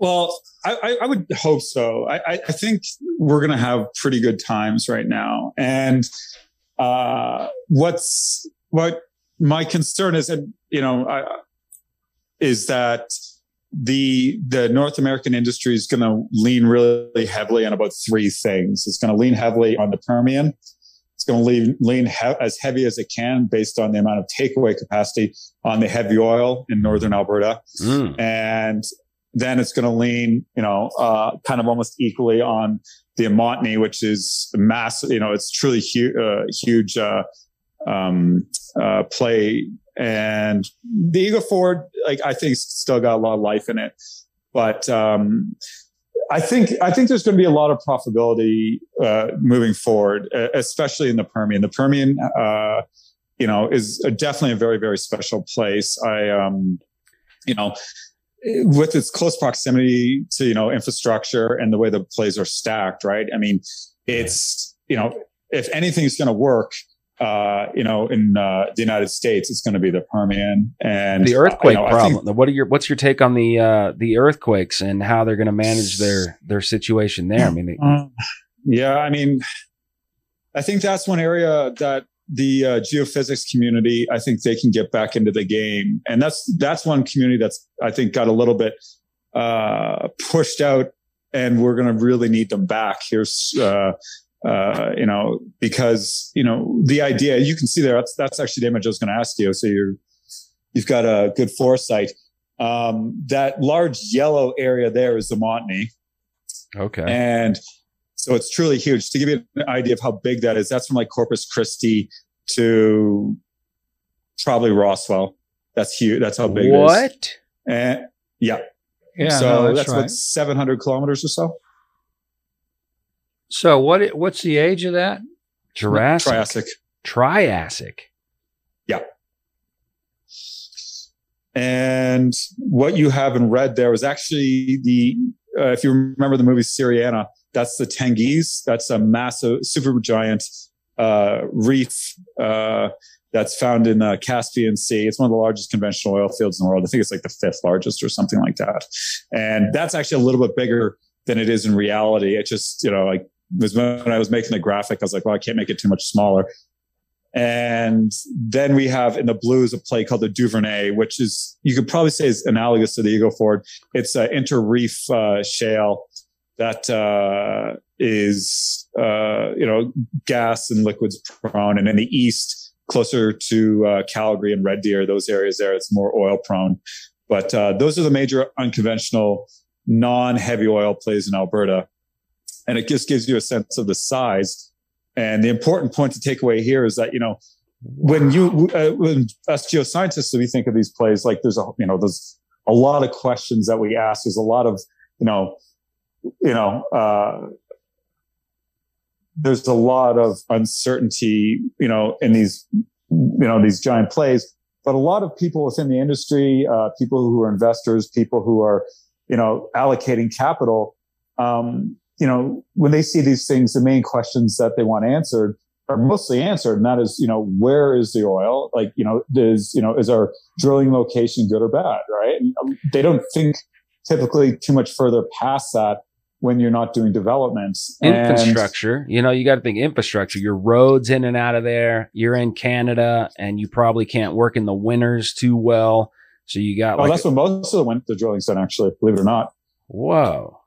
Well, I, I would hope so. I, I think we're going to have pretty good times right now, and uh, what's what my concern is, and you know, I, is that the the North American industry is going to lean really heavily on about three things. It's going to lean heavily on the Permian. It's going to lean lean he- as heavy as it can based on the amount of takeaway capacity on the heavy oil in northern Alberta, mm. and then it's going to lean, you know, uh, kind of almost equally on the Montney, which is massive. You know, it's truly hu- uh, huge uh, um, uh, play and the Eagle Ford, like I think, still got a lot of life in it. But um, I think I think there's going to be a lot of profitability uh, moving forward, especially in the Permian. The Permian, uh, you know, is definitely a very very special place. I, um, you know, with its close proximity to you know infrastructure and the way the plays are stacked, right? I mean, it's you know, if anything's going to work, uh, you know, in uh, the United States, it's going to be the Permian and the earthquake you know, problem. Think, what are your what's your take on the uh, the earthquakes and how they're going to manage their their situation there? I mean, they, uh, yeah, I mean, I think that's one area that the uh, geophysics community, I think they can get back into the game, and that's that's one community that's I think got a little bit uh, pushed out, and we're going to really need them back. Here's uh, uh, you know, because you know the idea you can see there. That's that's actually the image I was going to ask you. So you're you've got a good foresight. Um, that large yellow area there is the Montney. Okay. And so it's truly huge. To give you an idea of how big that is, that's from like Corpus Christi to probably Roswell. That's huge. That's how big what? it is. And yeah. Yeah. So no, that's, that's right. what 700 kilometers or so. So what? What's the age of that? Jurassic. Triassic. Triassic. Yeah. And what you have in red there was actually the, uh, if you remember the movie Syriana, that's the Tengiz. That's a massive, supergiant uh, reef uh, that's found in the Caspian Sea. It's one of the largest conventional oil fields in the world. I think it's like the fifth largest or something like that. And that's actually a little bit bigger than it is in reality. It just, you know, like was when I was making the graphic, I was like, well, I can't make it too much smaller. And then we have in the blues a play called the Duvernay, which is you could probably say is analogous to the Eagle Ford. It's an interreef uh, shale that uh, is uh, you know gas and liquids prone, and in the east, closer to uh, Calgary and Red Deer, those areas there, it's more oil prone. But uh, those are the major unconventional non-heavy oil plays in Alberta and it just gives you a sense of the size. And the important point to take away here is that you know when you uh, when us geoscientists we think of these plays like there's a you know there's a lot of questions that we ask. There's a lot of you know you know uh, there's a lot of uncertainty you know in these you know these giant plays but a lot of people within the industry uh, people who are investors people who are you know allocating capital um, you know, when they see these things, the main questions that they want answered are mostly answered. And that is, you know, where is the oil? Like, you know, is, you know, is our drilling location good or bad? Right. And um, they don't think typically too much further past that when you're not doing developments. Infrastructure, and, you know, you got to think infrastructure. Your roads in and out of there. You're in Canada, and you probably can't work in the winters too well. So you got. Oh, like that's a, when most of the winter drilling's done. Actually, believe it or not. Whoa.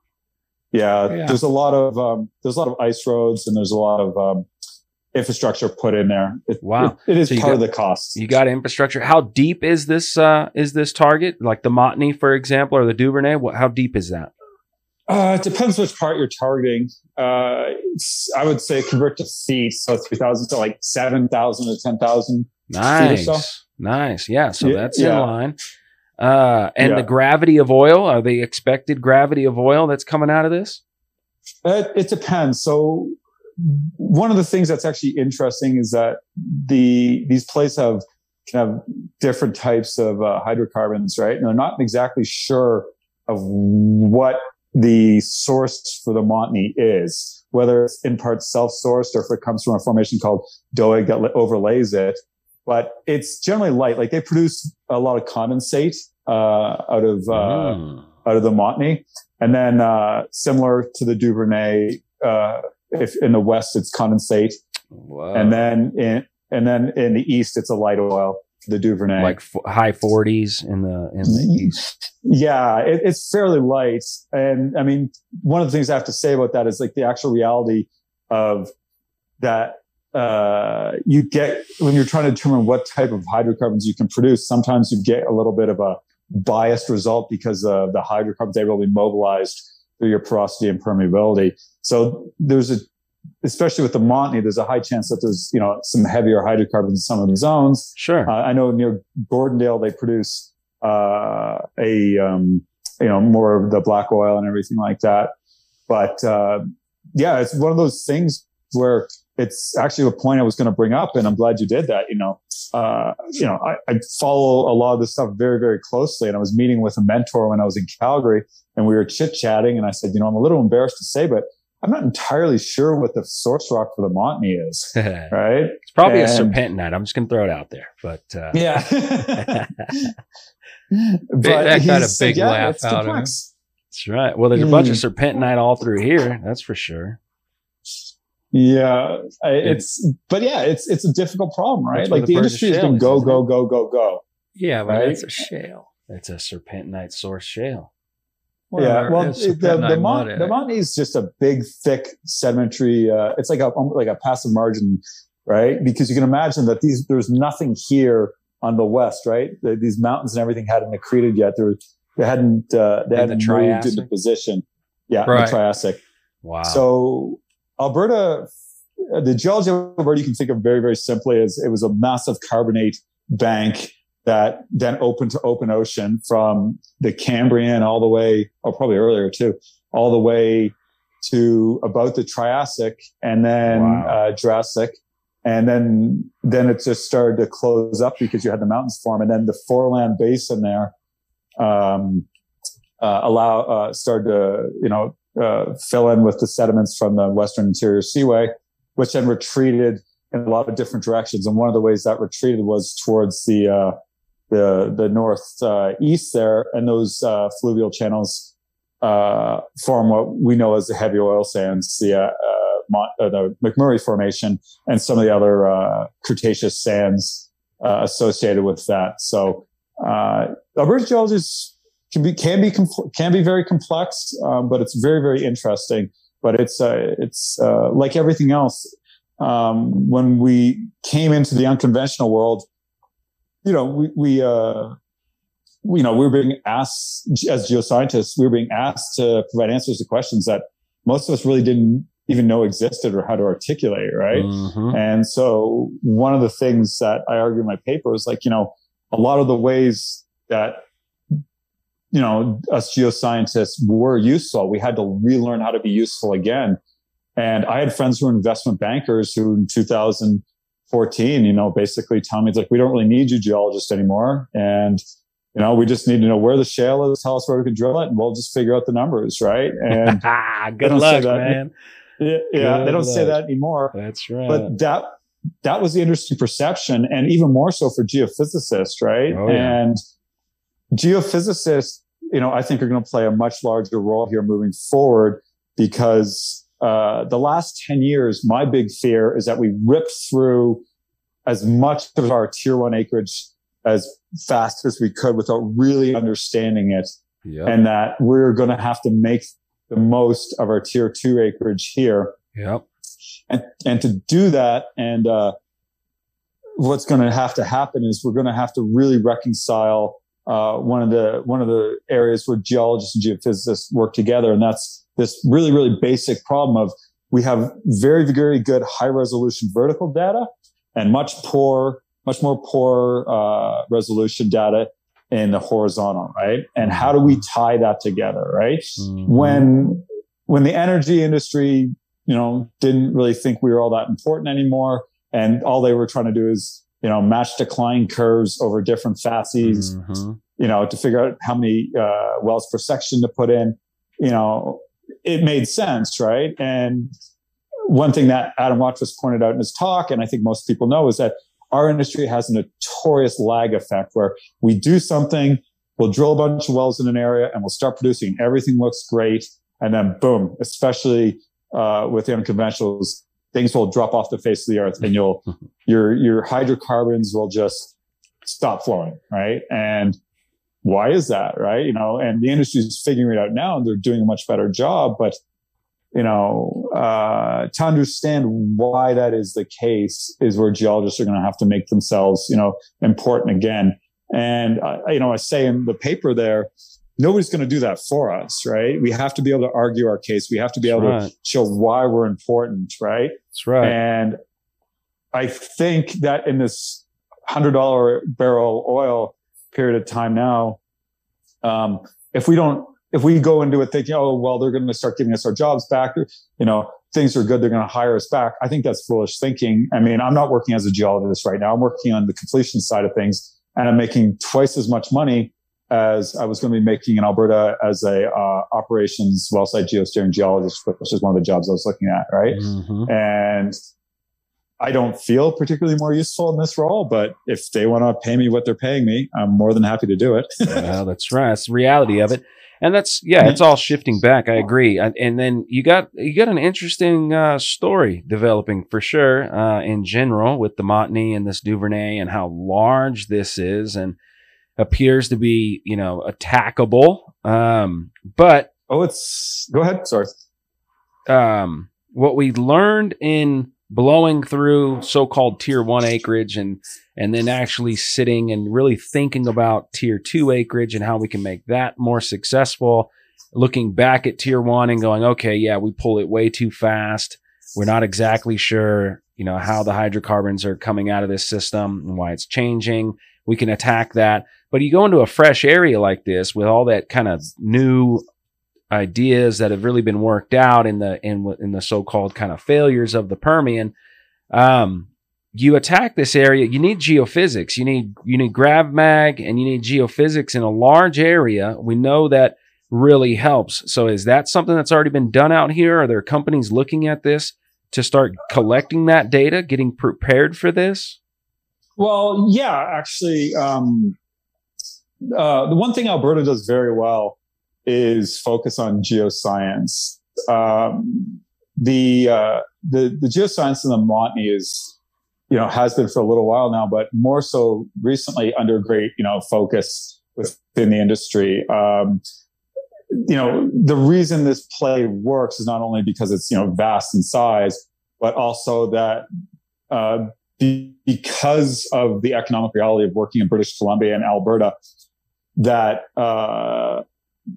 Yeah, yeah, there's a lot of um, there's a lot of ice roads and there's a lot of um, infrastructure put in there. It, wow, it, it is so part got, of the cost. You got infrastructure. How deep is this? Uh, is this target like the Montney, for example, or the Duvernay? What, how deep is that? Uh, it depends which part you're targeting. Uh, I would say convert to feet, so three thousand to like seven thousand to ten thousand. Nice, so. nice. Yeah, so yeah, that's yeah. in line. Uh, and yeah. the gravity of oil, are the expected gravity of oil that's coming out of this? It, it, depends. So one of the things that's actually interesting is that the these places have kind of different types of uh, hydrocarbons, right? And they're not exactly sure of what the source for the Montney is. whether it's in part self-sourced or if it comes from a formation called Doig that overlays it. But it's generally light. Like they produce a lot of condensate uh, out of uh, mm. out of the Montney, and then uh, similar to the Duvernay, uh, if in the west it's condensate, wow. and then in and then in the east it's a light oil the Duvernay, like f- high 40s in the in the east. Yeah, it, it's fairly light, and I mean, one of the things I have to say about that is like the actual reality of that uh, you get when you're trying to determine what type of hydrocarbons you can produce. Sometimes you get a little bit of a biased result because of the hydrocarbons they really mobilized through your porosity and permeability. So there's a especially with the Montney, there's a high chance that there's you know some heavier hydrocarbons in some of the zones. Sure. Uh, I know near Gordondale they produce uh, a um, you know more of the black oil and everything like that. But uh, yeah, it's one of those things where it's actually a point I was going to bring up, and I'm glad you did that. You know, uh, you know, I, I, follow a lot of this stuff very, very closely, and I was meeting with a mentor when I was in Calgary, and we were chit chatting, and I said, you know, I'm a little embarrassed to say, but I'm not entirely sure what the source rock for the Montney is. right? It's probably and, a serpentinite. I'm just going to throw it out there, but uh, yeah. but that got a big yeah, laugh out of him. That's right. Well, there's a bunch mm. of hmm. serpentinite all through here. That's for sure. Yeah, it's but yeah, it's it's a difficult problem, right? Like the, the industry has been go go go go go. Yeah, but right? it's a shale. It's a serpentinite source shale. Well, yeah, well, the the, Mont, the Montney is just a big, thick sedimentary. Uh, it's like a like a passive margin, right? Because you can imagine that these there's nothing here on the west, right? The, these mountains and everything hadn't accreted yet. There, they hadn't uh, they hadn't the moved into position. Yeah, right. the Triassic. Wow. So Alberta, the geology of Alberta, you can think of very very simply as it was a massive carbonate bank that then opened to open ocean from the Cambrian all the way, or oh, probably earlier too, all the way to about the Triassic and then wow. uh, Jurassic. And then, then it just started to close up because you had the mountains form. And then the foreland basin there, um, uh, allow, uh, started to, you know, uh, fill in with the sediments from the Western Interior Seaway, which then retreated in a lot of different directions. And one of the ways that retreated was towards the, uh, the the north uh, east there, and those uh, fluvial channels uh, form what we know as the heavy oil sands, the uh, Mont, uh, the McMurray Formation, and some of the other uh, Cretaceous sands associated with that. So, Alberta geology can be can be can be very complex, um, but it's very very interesting. But it's it's like everything else. Um, when we came into the unconventional world, you know, we, we, uh, you know, we were being asked as geoscientists, we were being asked to provide answers to questions that most of us really didn't even know existed or how to articulate, right? Mm-hmm. And so one of the things that I argue in my paper is like, you know, a lot of the ways that you know us geoscientists were useful, we had to relearn how to be useful again. And I had friends who were investment bankers who in 2000 14, you know, basically tell me it's like, we don't really need you geologists anymore. And, you know, we just need to know where the shale is, tell us where we can drill it, and we'll just figure out the numbers, right? And ah, good luck, man. Yeah, yeah they don't luck. say that anymore. That's right. But that that was the interesting perception, and even more so for geophysicists, right? Oh, yeah. And geophysicists, you know, I think are going to play a much larger role here moving forward because uh, the last 10 years, my big fear is that we ripped through as much of our tier one acreage as fast as we could without really understanding it. And that we're going to have to make the most of our tier two acreage here. Yep. And, and to do that, and, uh, what's going to have to happen is we're going to have to really reconcile, uh, one of the, one of the areas where geologists and geophysicists work together. And that's this really, really basic problem of we have very, very good high resolution vertical data and much poor, much more poor uh, resolution data in the horizontal, right? And how do we tie that together, right? Mm-hmm. When when the energy industry, you know, didn't really think we were all that important anymore, and all they were trying to do is, you know, match decline curves over different facies, mm-hmm. you know, to figure out how many uh, wells per section to put in, you know, it made sense, right? And one thing that Adam Waterous pointed out in his talk, and I think most people know, is that our industry has a notorious lag effect where we do something, we'll drill a bunch of wells in an area, and we'll start producing. Everything looks great, and then boom, especially uh, with the unconventionals, things will drop off the face of the earth, and you'll your your hydrocarbons will just stop flowing, right? And why is that, right? You know, and the industry is figuring it out now, and they're doing a much better job, but you know, uh, to understand why that is the case is where geologists are going to have to make themselves, you know, important again. And, uh, you know, I say in the paper there, nobody's going to do that for us, right? We have to be able to argue our case. We have to be able right. to show why we're important, right? That's right. And I think that in this hundred dollar barrel oil period of time now, um, if we don't, if we go into it thinking, oh well, they're going to start giving us our jobs back, you know, things are good, they're going to hire us back. I think that's foolish thinking. I mean, I'm not working as a geologist right now. I'm working on the completion side of things, and I'm making twice as much money as I was going to be making in Alberta as a uh, operations wellsite geosteering geologist, which is one of the jobs I was looking at, right? Mm-hmm. And I don't feel particularly more useful in this role, but if they want to pay me what they're paying me, I'm more than happy to do it. well, that's right. That's the reality of it. And that's yeah, it's all shifting back. I agree. And, and then you got you got an interesting uh, story developing for sure uh, in general with the Montney and this Duvernay and how large this is and appears to be, you know, attackable. Um, but oh, it's go ahead. Sorry. Um, what we learned in blowing through so-called tier one acreage and and then actually sitting and really thinking about tier two acreage and how we can make that more successful. Looking back at tier one and going, okay, yeah, we pull it way too fast. We're not exactly sure, you know, how the hydrocarbons are coming out of this system and why it's changing. We can attack that. But you go into a fresh area like this with all that kind of new ideas that have really been worked out in the in in the so-called kind of failures of the Permian. Um, you attack this area, you need geophysics. You need you need grav mag and you need geophysics in a large area. We know that really helps. So is that something that's already been done out here? Are there companies looking at this to start collecting that data, getting prepared for this? Well, yeah, actually, um, uh, the one thing Alberta does very well is focus on geoscience. Um, the, uh, the the geoscience in the Montney is, you know, has been for a little while now, but more so recently under great, you know, focus within the industry. Um, you know, the reason this play works is not only because it's you know vast in size, but also that uh, because of the economic reality of working in British Columbia and Alberta, that uh,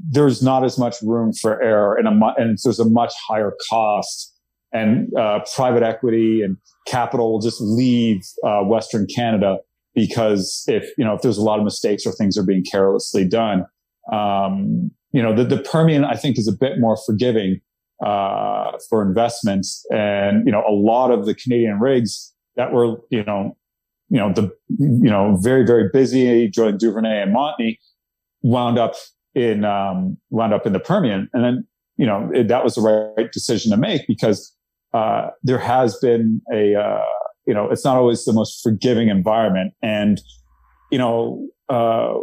there's not as much room for error and, a, and there's a much higher cost. And uh, private equity and capital will just leave uh, Western Canada because if you know if there's a lot of mistakes or things are being carelessly done, um, you know the, the Permian I think is a bit more forgiving uh, for investments, and you know a lot of the Canadian rigs that were you know you know the you know very very busy drilling Duvernay and Montney wound up in um, wound up in the Permian, and then you know it, that was the right decision to make because uh, there has been a uh, you know it's not always the most forgiving environment, and you know uh,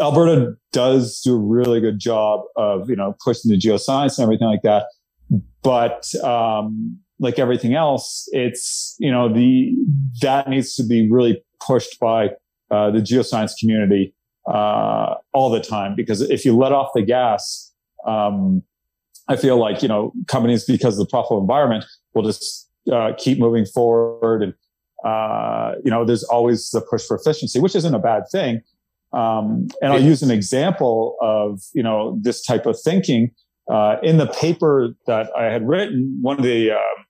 Alberta does do a really good job of you know pushing the geoscience and everything like that, but um, like everything else, it's you know the that needs to be really pushed by uh, the geoscience community uh, all the time because if you let off the gas, um, I feel like you know companies because of the profitable environment will just uh, keep moving forward, and uh, you know there's always the push for efficiency, which isn't a bad thing. Um, and I'll use an example of you know this type of thinking uh, in the paper that I had written. One of the uh,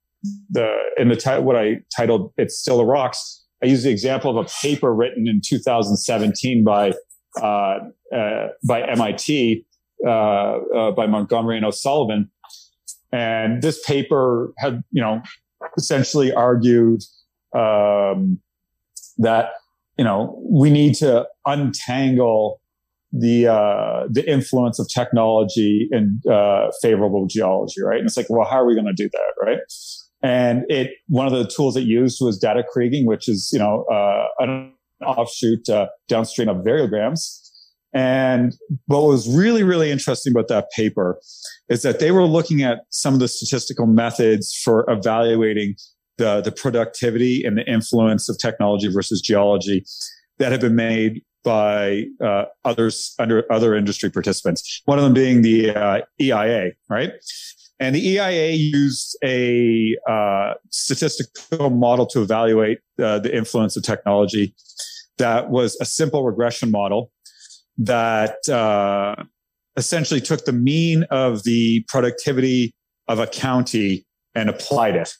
the in the t- what I titled "It's Still the Rocks." I use the example of a paper written in 2017 by uh, uh, by MIT uh, by Montgomery and O'Sullivan. And this paper had, you know, essentially argued um, that you know we need to untangle the uh, the influence of technology in uh, favorable geology, right? And it's like, well, how are we going to do that, right? And it one of the tools it used was data kriging, which is you know uh, an offshoot uh, downstream of variograms. And what was really, really interesting about that paper is that they were looking at some of the statistical methods for evaluating the, the productivity and the influence of technology versus geology that have been made by uh, others under other industry participants. One of them being the uh, EIA, right? And the EIA used a uh, statistical model to evaluate uh, the influence of technology that was a simple regression model that uh, essentially took the mean of the productivity of a county and applied it.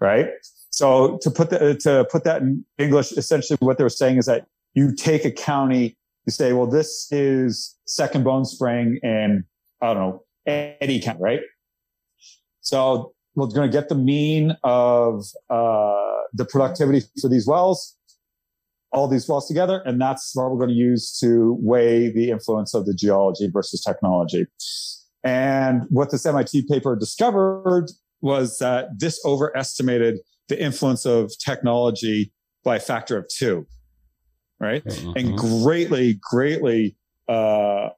Right. So to put that to put that in English, essentially what they were saying is that you take a county, you say, well, this is Second Bone Spring in I don't know Eddy County, right? So we're going to get the mean of uh, the productivity for these wells all these wells together. And that's what we're going to use to weigh the influence of the geology versus technology. And what this MIT paper discovered was that this overestimated the influence of technology by a factor of two, right? Mm-hmm. And greatly, greatly uh,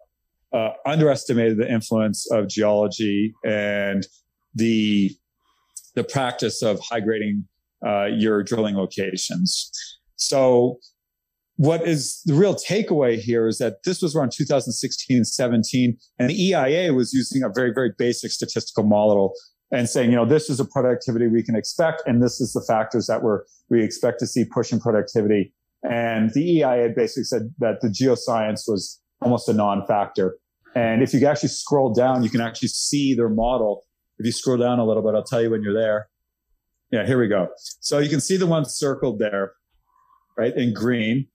uh, underestimated the influence of geology and the the practice of high grading uh, your drilling locations. So what is the real takeaway here is that this was around 2016 and 17 and the EIA was using a very very basic statistical model and saying you know this is a productivity we can expect and this is the factors that we're we expect to see pushing productivity. And the EIA basically said that the geoscience was almost a non-factor. And if you actually scroll down you can actually see their model. If you scroll down a little bit I'll tell you when you're there. Yeah here we go. So you can see the one circled there right, in green.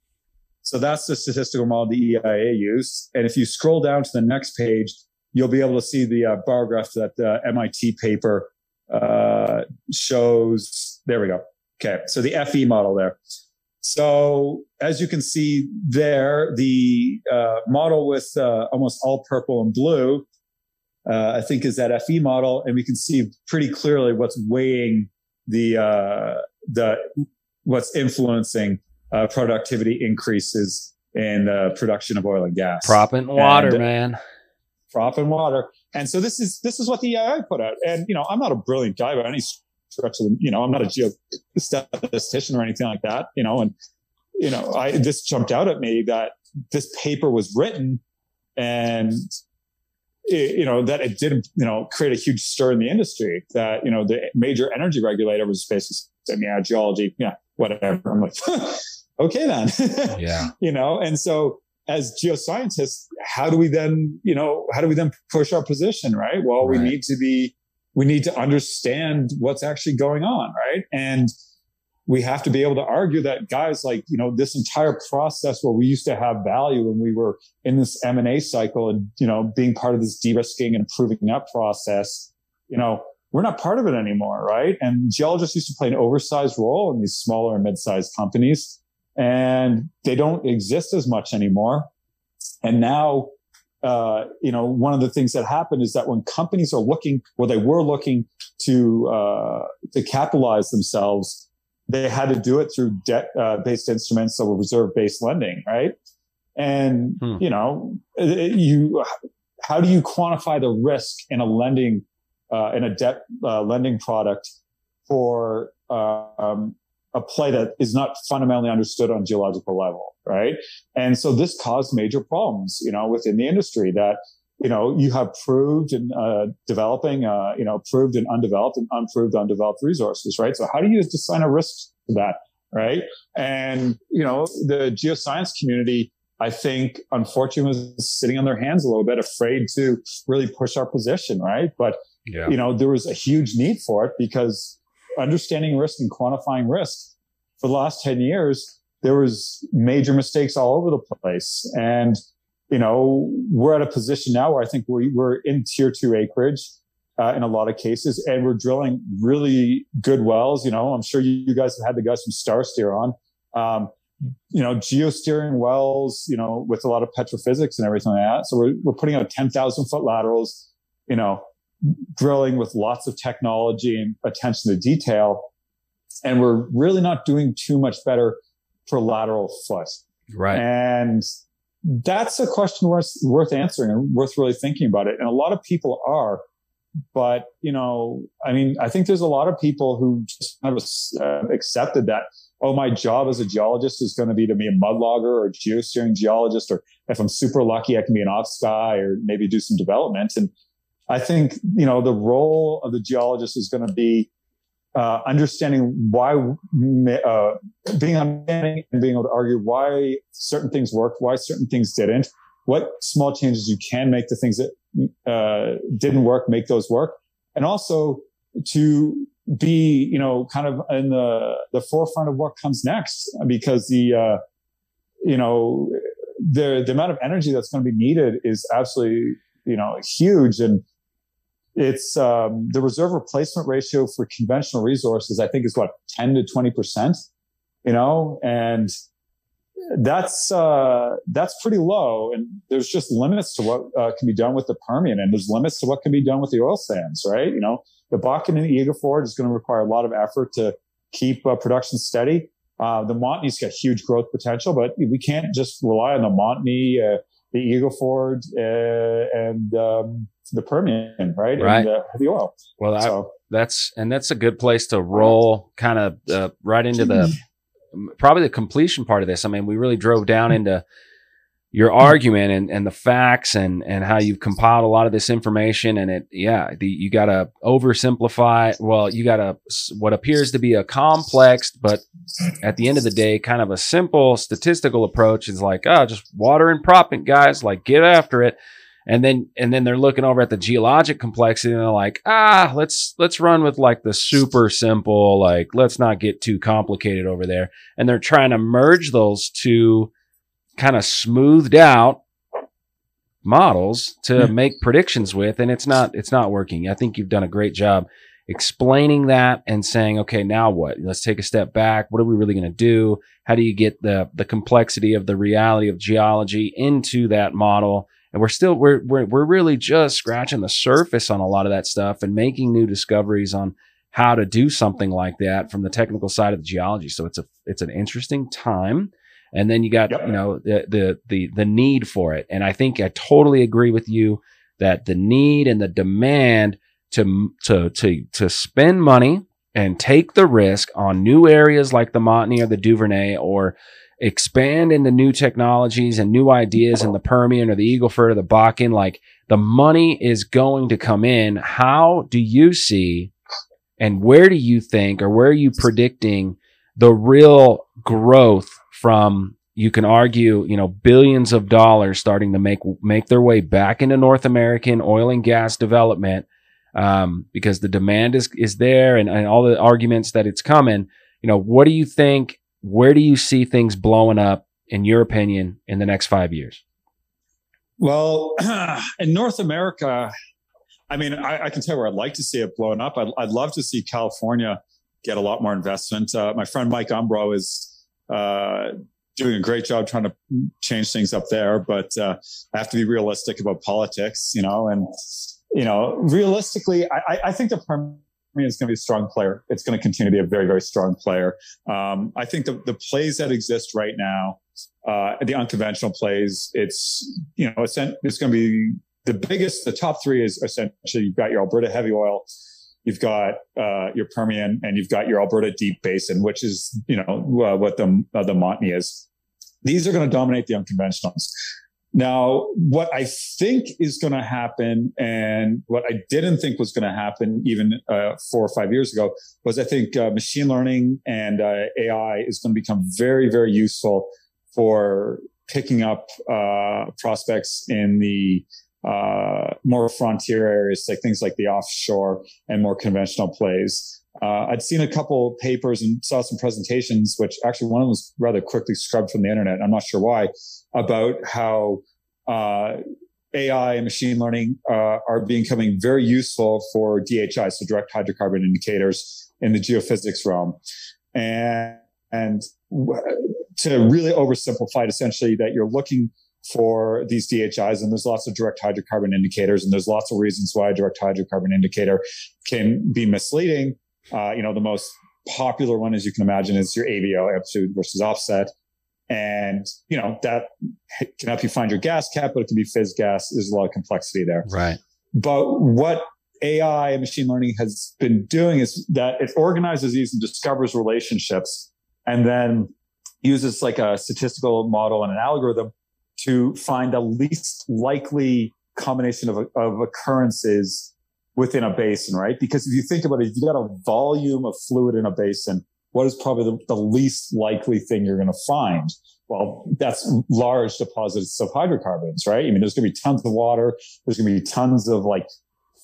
So that's the statistical model the EIA used. And if you scroll down to the next page, you'll be able to see the uh, bar graph that the MIT paper uh, shows. There we go. Okay, so the FE model there. So as you can see there, the uh, model with uh, almost all purple and blue, uh, I think is that FE model, and we can see pretty clearly what's weighing the uh, the what's influencing uh, productivity increases in the production of oil and gas. Prop and water, and, man. Prop and water. And so this is this is what the EIA put out. And you know, I'm not a brilliant guy by any stretch of the, you know, I'm not a geostatistician or anything like that, you know, and you know, I this jumped out at me that this paper was written and it, you know that it didn't you know create a huge stir in the industry that you know the major energy regulator was basically saying yeah geology yeah whatever i'm like okay then. Yeah. You know and so as geoscientists how do we then you know how do we then push our position right? Well right. we need to be we need to understand what's actually going on right? And we have to be able to argue that guys like you know this entire process where we used to have value when we were in this m&a cycle and you know being part of this de-risking and proving up process you know we're not part of it anymore right? And geologists used to play an oversized role in these smaller and mid-sized companies and they don't exist as much anymore. And now, uh, you know, one of the things that happened is that when companies are looking, well, they were looking to uh, to capitalize themselves, they had to do it through debt uh, based instruments, so reserve based lending, right? And hmm. you know, you how do you quantify the risk in a lending uh, in a debt uh, lending product for um, a play that is not fundamentally understood on geological level, right? And so this caused major problems, you know, within the industry that, you know, you have proved and uh, developing, uh, you know, proved and undeveloped and unproved undeveloped resources, right? So how do you assign a risk to that, right? And, you know, the geoscience community, I think, unfortunately, was sitting on their hands a little bit, afraid to really push our position, right? But, yeah. you know, there was a huge need for it because understanding risk and quantifying risk for the last 10 years, there was major mistakes all over the place. And, you know, we're at a position now where I think we, we're in tier two acreage. Uh, in a lot of cases, and we're drilling really good wells. You know, I'm sure you, you guys have had the guys from StarSteer on. Um, you know, geosteering wells, you know, with a lot of petrophysics and everything like that. So we're, we're putting out 10,000 foot laterals, you know, drilling with lots of technology and attention to detail. And we're really not doing too much better for lateral foot. Right. And that's a question worth, worth answering and worth really thinking about it. And a lot of people are, but you know, I mean, I think there's a lot of people who just kind of uh, accepted that, oh, my job as a geologist is going to be to be a mudlogger or a geosteering geologist, or if I'm super lucky, I can be an ops guy or maybe do some development. And I think, you know, the role of the geologist is going to be uh, understanding why, uh, being understanding and being able to argue why certain things worked, why certain things didn't, what small changes you can make to things that uh, didn't work, make those work, and also to be, you know, kind of in the the forefront of what comes next, because the, uh, you know, the the amount of energy that's going to be needed is absolutely, you know, huge, and it's um, the reserve replacement ratio for conventional resources. I think is what ten to twenty percent. You know, and that's uh, that's pretty low. And there's just limits to what uh, can be done with the Permian, and there's limits to what can be done with the oil sands. Right? You know, the Bakken and the Eagle Ford is going to require a lot of effort to keep uh, production steady. Uh, the Montney's got huge growth potential, but we can't just rely on the Montney, uh, the Eagle Ford, uh, and um, the Permian, right? Right. And, uh, the oil. Well, so. I, that's and that's a good place to roll kind of uh, right into the probably the completion part of this. I mean, we really drove down into your argument and, and the facts and and how you've compiled a lot of this information. And it yeah the, you got to oversimplify well you got to what appears to be a complex but at the end of the day kind of a simple statistical approach is like oh just water and proppant guys like get after it. And then and then they're looking over at the geologic complexity and they're like ah let's let's run with like the super simple like let's not get too complicated over there. And they're trying to merge those two kind of smoothed out models to make predictions with and it's not it's not working. I think you've done a great job explaining that and saying okay now what? Let's take a step back. What are we really going to do? How do you get the the complexity of the reality of geology into that model? And we're still we're we're we're really just scratching the surface on a lot of that stuff and making new discoveries on how to do something like that from the technical side of the geology. So it's a it's an interesting time. And then you got yep. you know the the the the need for it. And I think I totally agree with you that the need and the demand to to to to spend money and take the risk on new areas like the Montney or the Duvernay or expand into new technologies and new ideas in the Permian or the Eagle Ford or the Bakken, like the money is going to come in. How do you see and where do you think or where are you predicting the real growth from you can argue, you know, billions of dollars starting to make make their way back into North American oil and gas development um, because the demand is is there and, and all the arguments that it's coming. You know, what do you think where do you see things blowing up, in your opinion, in the next five years? Well, in North America, I mean, I, I, can tell where I'd like to see it blowing up. I'd, I'd love to see California get a lot more investment. Uh, my friend Mike Umbro is uh, doing a great job trying to change things up there, but uh, I have to be realistic about politics, you know, and you know, realistically, I, I think the mean, is going to be a strong player. It's going to continue to be a very, very strong player. Um, I think the, the plays that exist right now, uh, the unconventional plays, it's, you know, it's, it's going to be the biggest, the top three is essentially you've got your Alberta heavy oil, you've got uh, your Permian, and you've got your Alberta deep basin, which is, you know, uh, what the, uh, the Montney is. These are going to dominate the unconventionals. Now, what I think is going to happen, and what I didn't think was going to happen even uh, four or five years ago, was I think uh, machine learning and uh, AI is going to become very, very useful for picking up uh, prospects in the uh, more frontier areas, like things like the offshore and more conventional plays. Uh, I'd seen a couple papers and saw some presentations, which actually one of them was rather quickly scrubbed from the internet. I'm not sure why, about how uh, AI and machine learning uh, are becoming very useful for DHI, so direct hydrocarbon indicators in the geophysics realm. And, and to really oversimplify it, essentially that you're looking for these DHIs, and there's lots of direct hydrocarbon indicators, and there's lots of reasons why a direct hydrocarbon indicator can be misleading. Uh, you know, the most popular one, as you can imagine, is your AVO, amplitude versus offset. And, you know, that can help you find your gas cap, but it can be fizz gas. There's a lot of complexity there. Right. But what AI and machine learning has been doing is that it organizes these and discovers relationships and then uses like a statistical model and an algorithm to find the least likely combination of, of occurrences within a basin, right? Because if you think about it, if you got a volume of fluid in a basin, what is probably the, the least likely thing you're going to find? Well, that's large deposits of hydrocarbons, right? I mean, there's going to be tons of water. There's going to be tons of like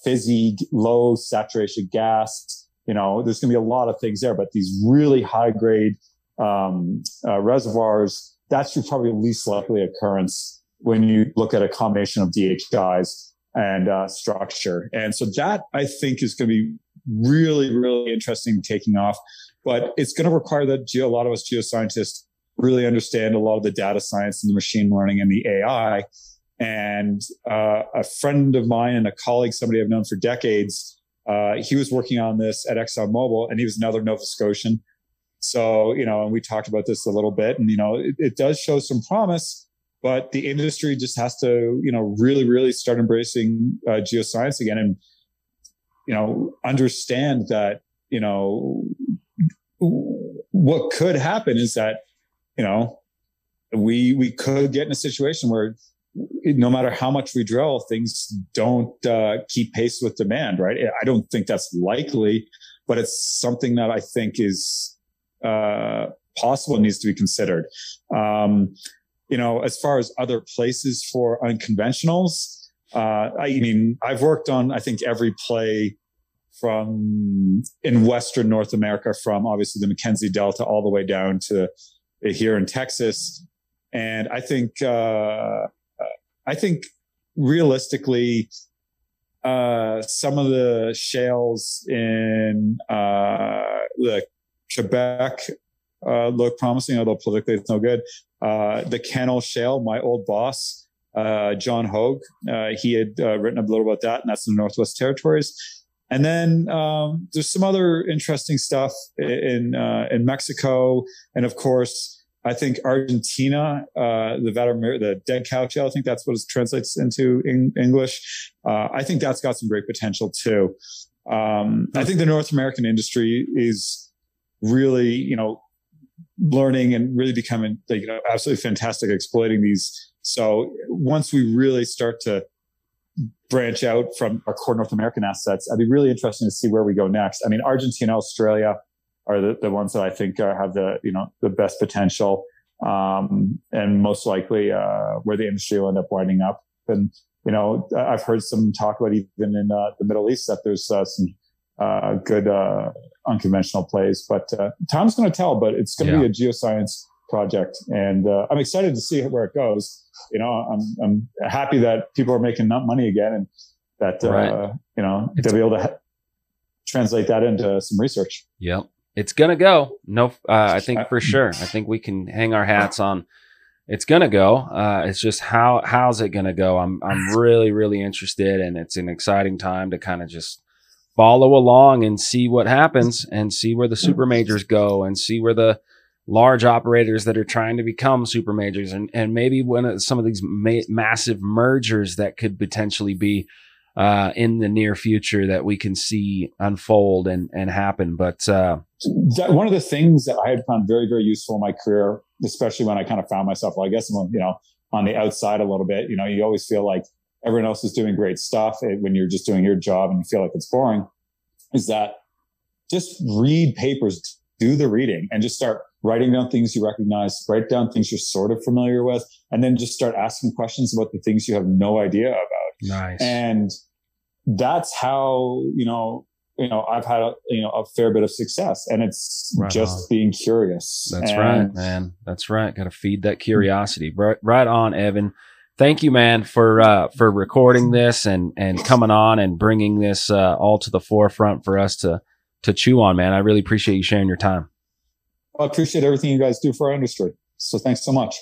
fizzy, low saturation gas. You know, there's going to be a lot of things there, but these really high grade um, uh, reservoirs, that's your probably least likely occurrence when you look at a combination of DHIs and uh, structure. And so that I think is going to be really, really interesting taking off. But it's going to require that a lot of us geoscientists really understand a lot of the data science and the machine learning and the AI. And uh, a friend of mine and a colleague, somebody I've known for decades, uh, he was working on this at ExxonMobil, and he was another Nova Scotian. So, you know, and we talked about this a little bit, and, you know, it, it does show some promise, but the industry just has to, you know, really, really start embracing uh, geoscience again and, you know, understand that, you know, what could happen is that, you know, we we could get in a situation where no matter how much we drill, things don't uh, keep pace with demand, right? I don't think that's likely, but it's something that I think is uh, possible needs to be considered. Um, you know, as far as other places for unconventionals, uh, I mean, I've worked on, I think, every play from in Western North America, from obviously the Mackenzie Delta all the way down to here in Texas. And I think, uh, I think realistically, uh, some of the shales in uh, the Quebec uh, look promising, although politically it's no good. Uh, the Canol Shale, my old boss, uh, John Hogue, uh, he had uh, written a little about that, and that's in the Northwest Territories. And then um, there's some other interesting stuff in uh, in Mexico, and of course, I think Argentina, the the dead cow shale. I think that's what it translates into in English. I think that's got some great potential too. Um, I think the North American industry is really, you know, learning and really becoming like, you know, absolutely fantastic exploiting these. So once we really start to branch out from our core North American assets, I'd be really interested to see where we go next. I mean, Argentina, Australia are the, the ones that I think are, have the, you know, the best potential. Um, and most likely, uh, where the industry will end up winding up. And, you know, I've heard some talk about even in uh, the Middle East that there's uh, some uh, good uh, unconventional plays. But uh, time's going to tell. But it's going to yeah. be a geoscience project, and uh, I'm excited to see where it goes. You know, I'm I'm happy that people are making money again, and that uh, right. you know it's, they'll be able to ha- translate that into some research. Yep, it's gonna go. No, uh, I think for sure. I think we can hang our hats on. It's gonna go. Uh, it's just how how's it gonna go? I'm I'm really really interested, and it's an exciting time to kind of just follow along and see what happens and see where the super majors go and see where the large operators that are trying to become super majors and, and maybe one of some of these ma- massive mergers that could potentially be uh, in the near future that we can see unfold and, and happen. But uh, one of the things that I had found very, very useful in my career, especially when I kind of found myself, well, I guess, I'm, you know, on the outside a little bit, you know, you always feel like everyone else is doing great stuff eh, when you're just doing your job and you feel like it's boring is that just read papers, do the reading and just start writing down things you recognize, write down things you're sort of familiar with, and then just start asking questions about the things you have no idea about. Nice. And that's how, you know, you know, I've had a, you know, a fair bit of success and it's right just on. being curious. That's and right, man. That's right. Got to feed that curiosity. Right, right on, Evan thank you, man, for uh, for recording this and and coming on and bringing this uh, all to the forefront for us to to chew on, man. I really appreciate you sharing your time. I appreciate everything you guys do for our industry. So thanks so much.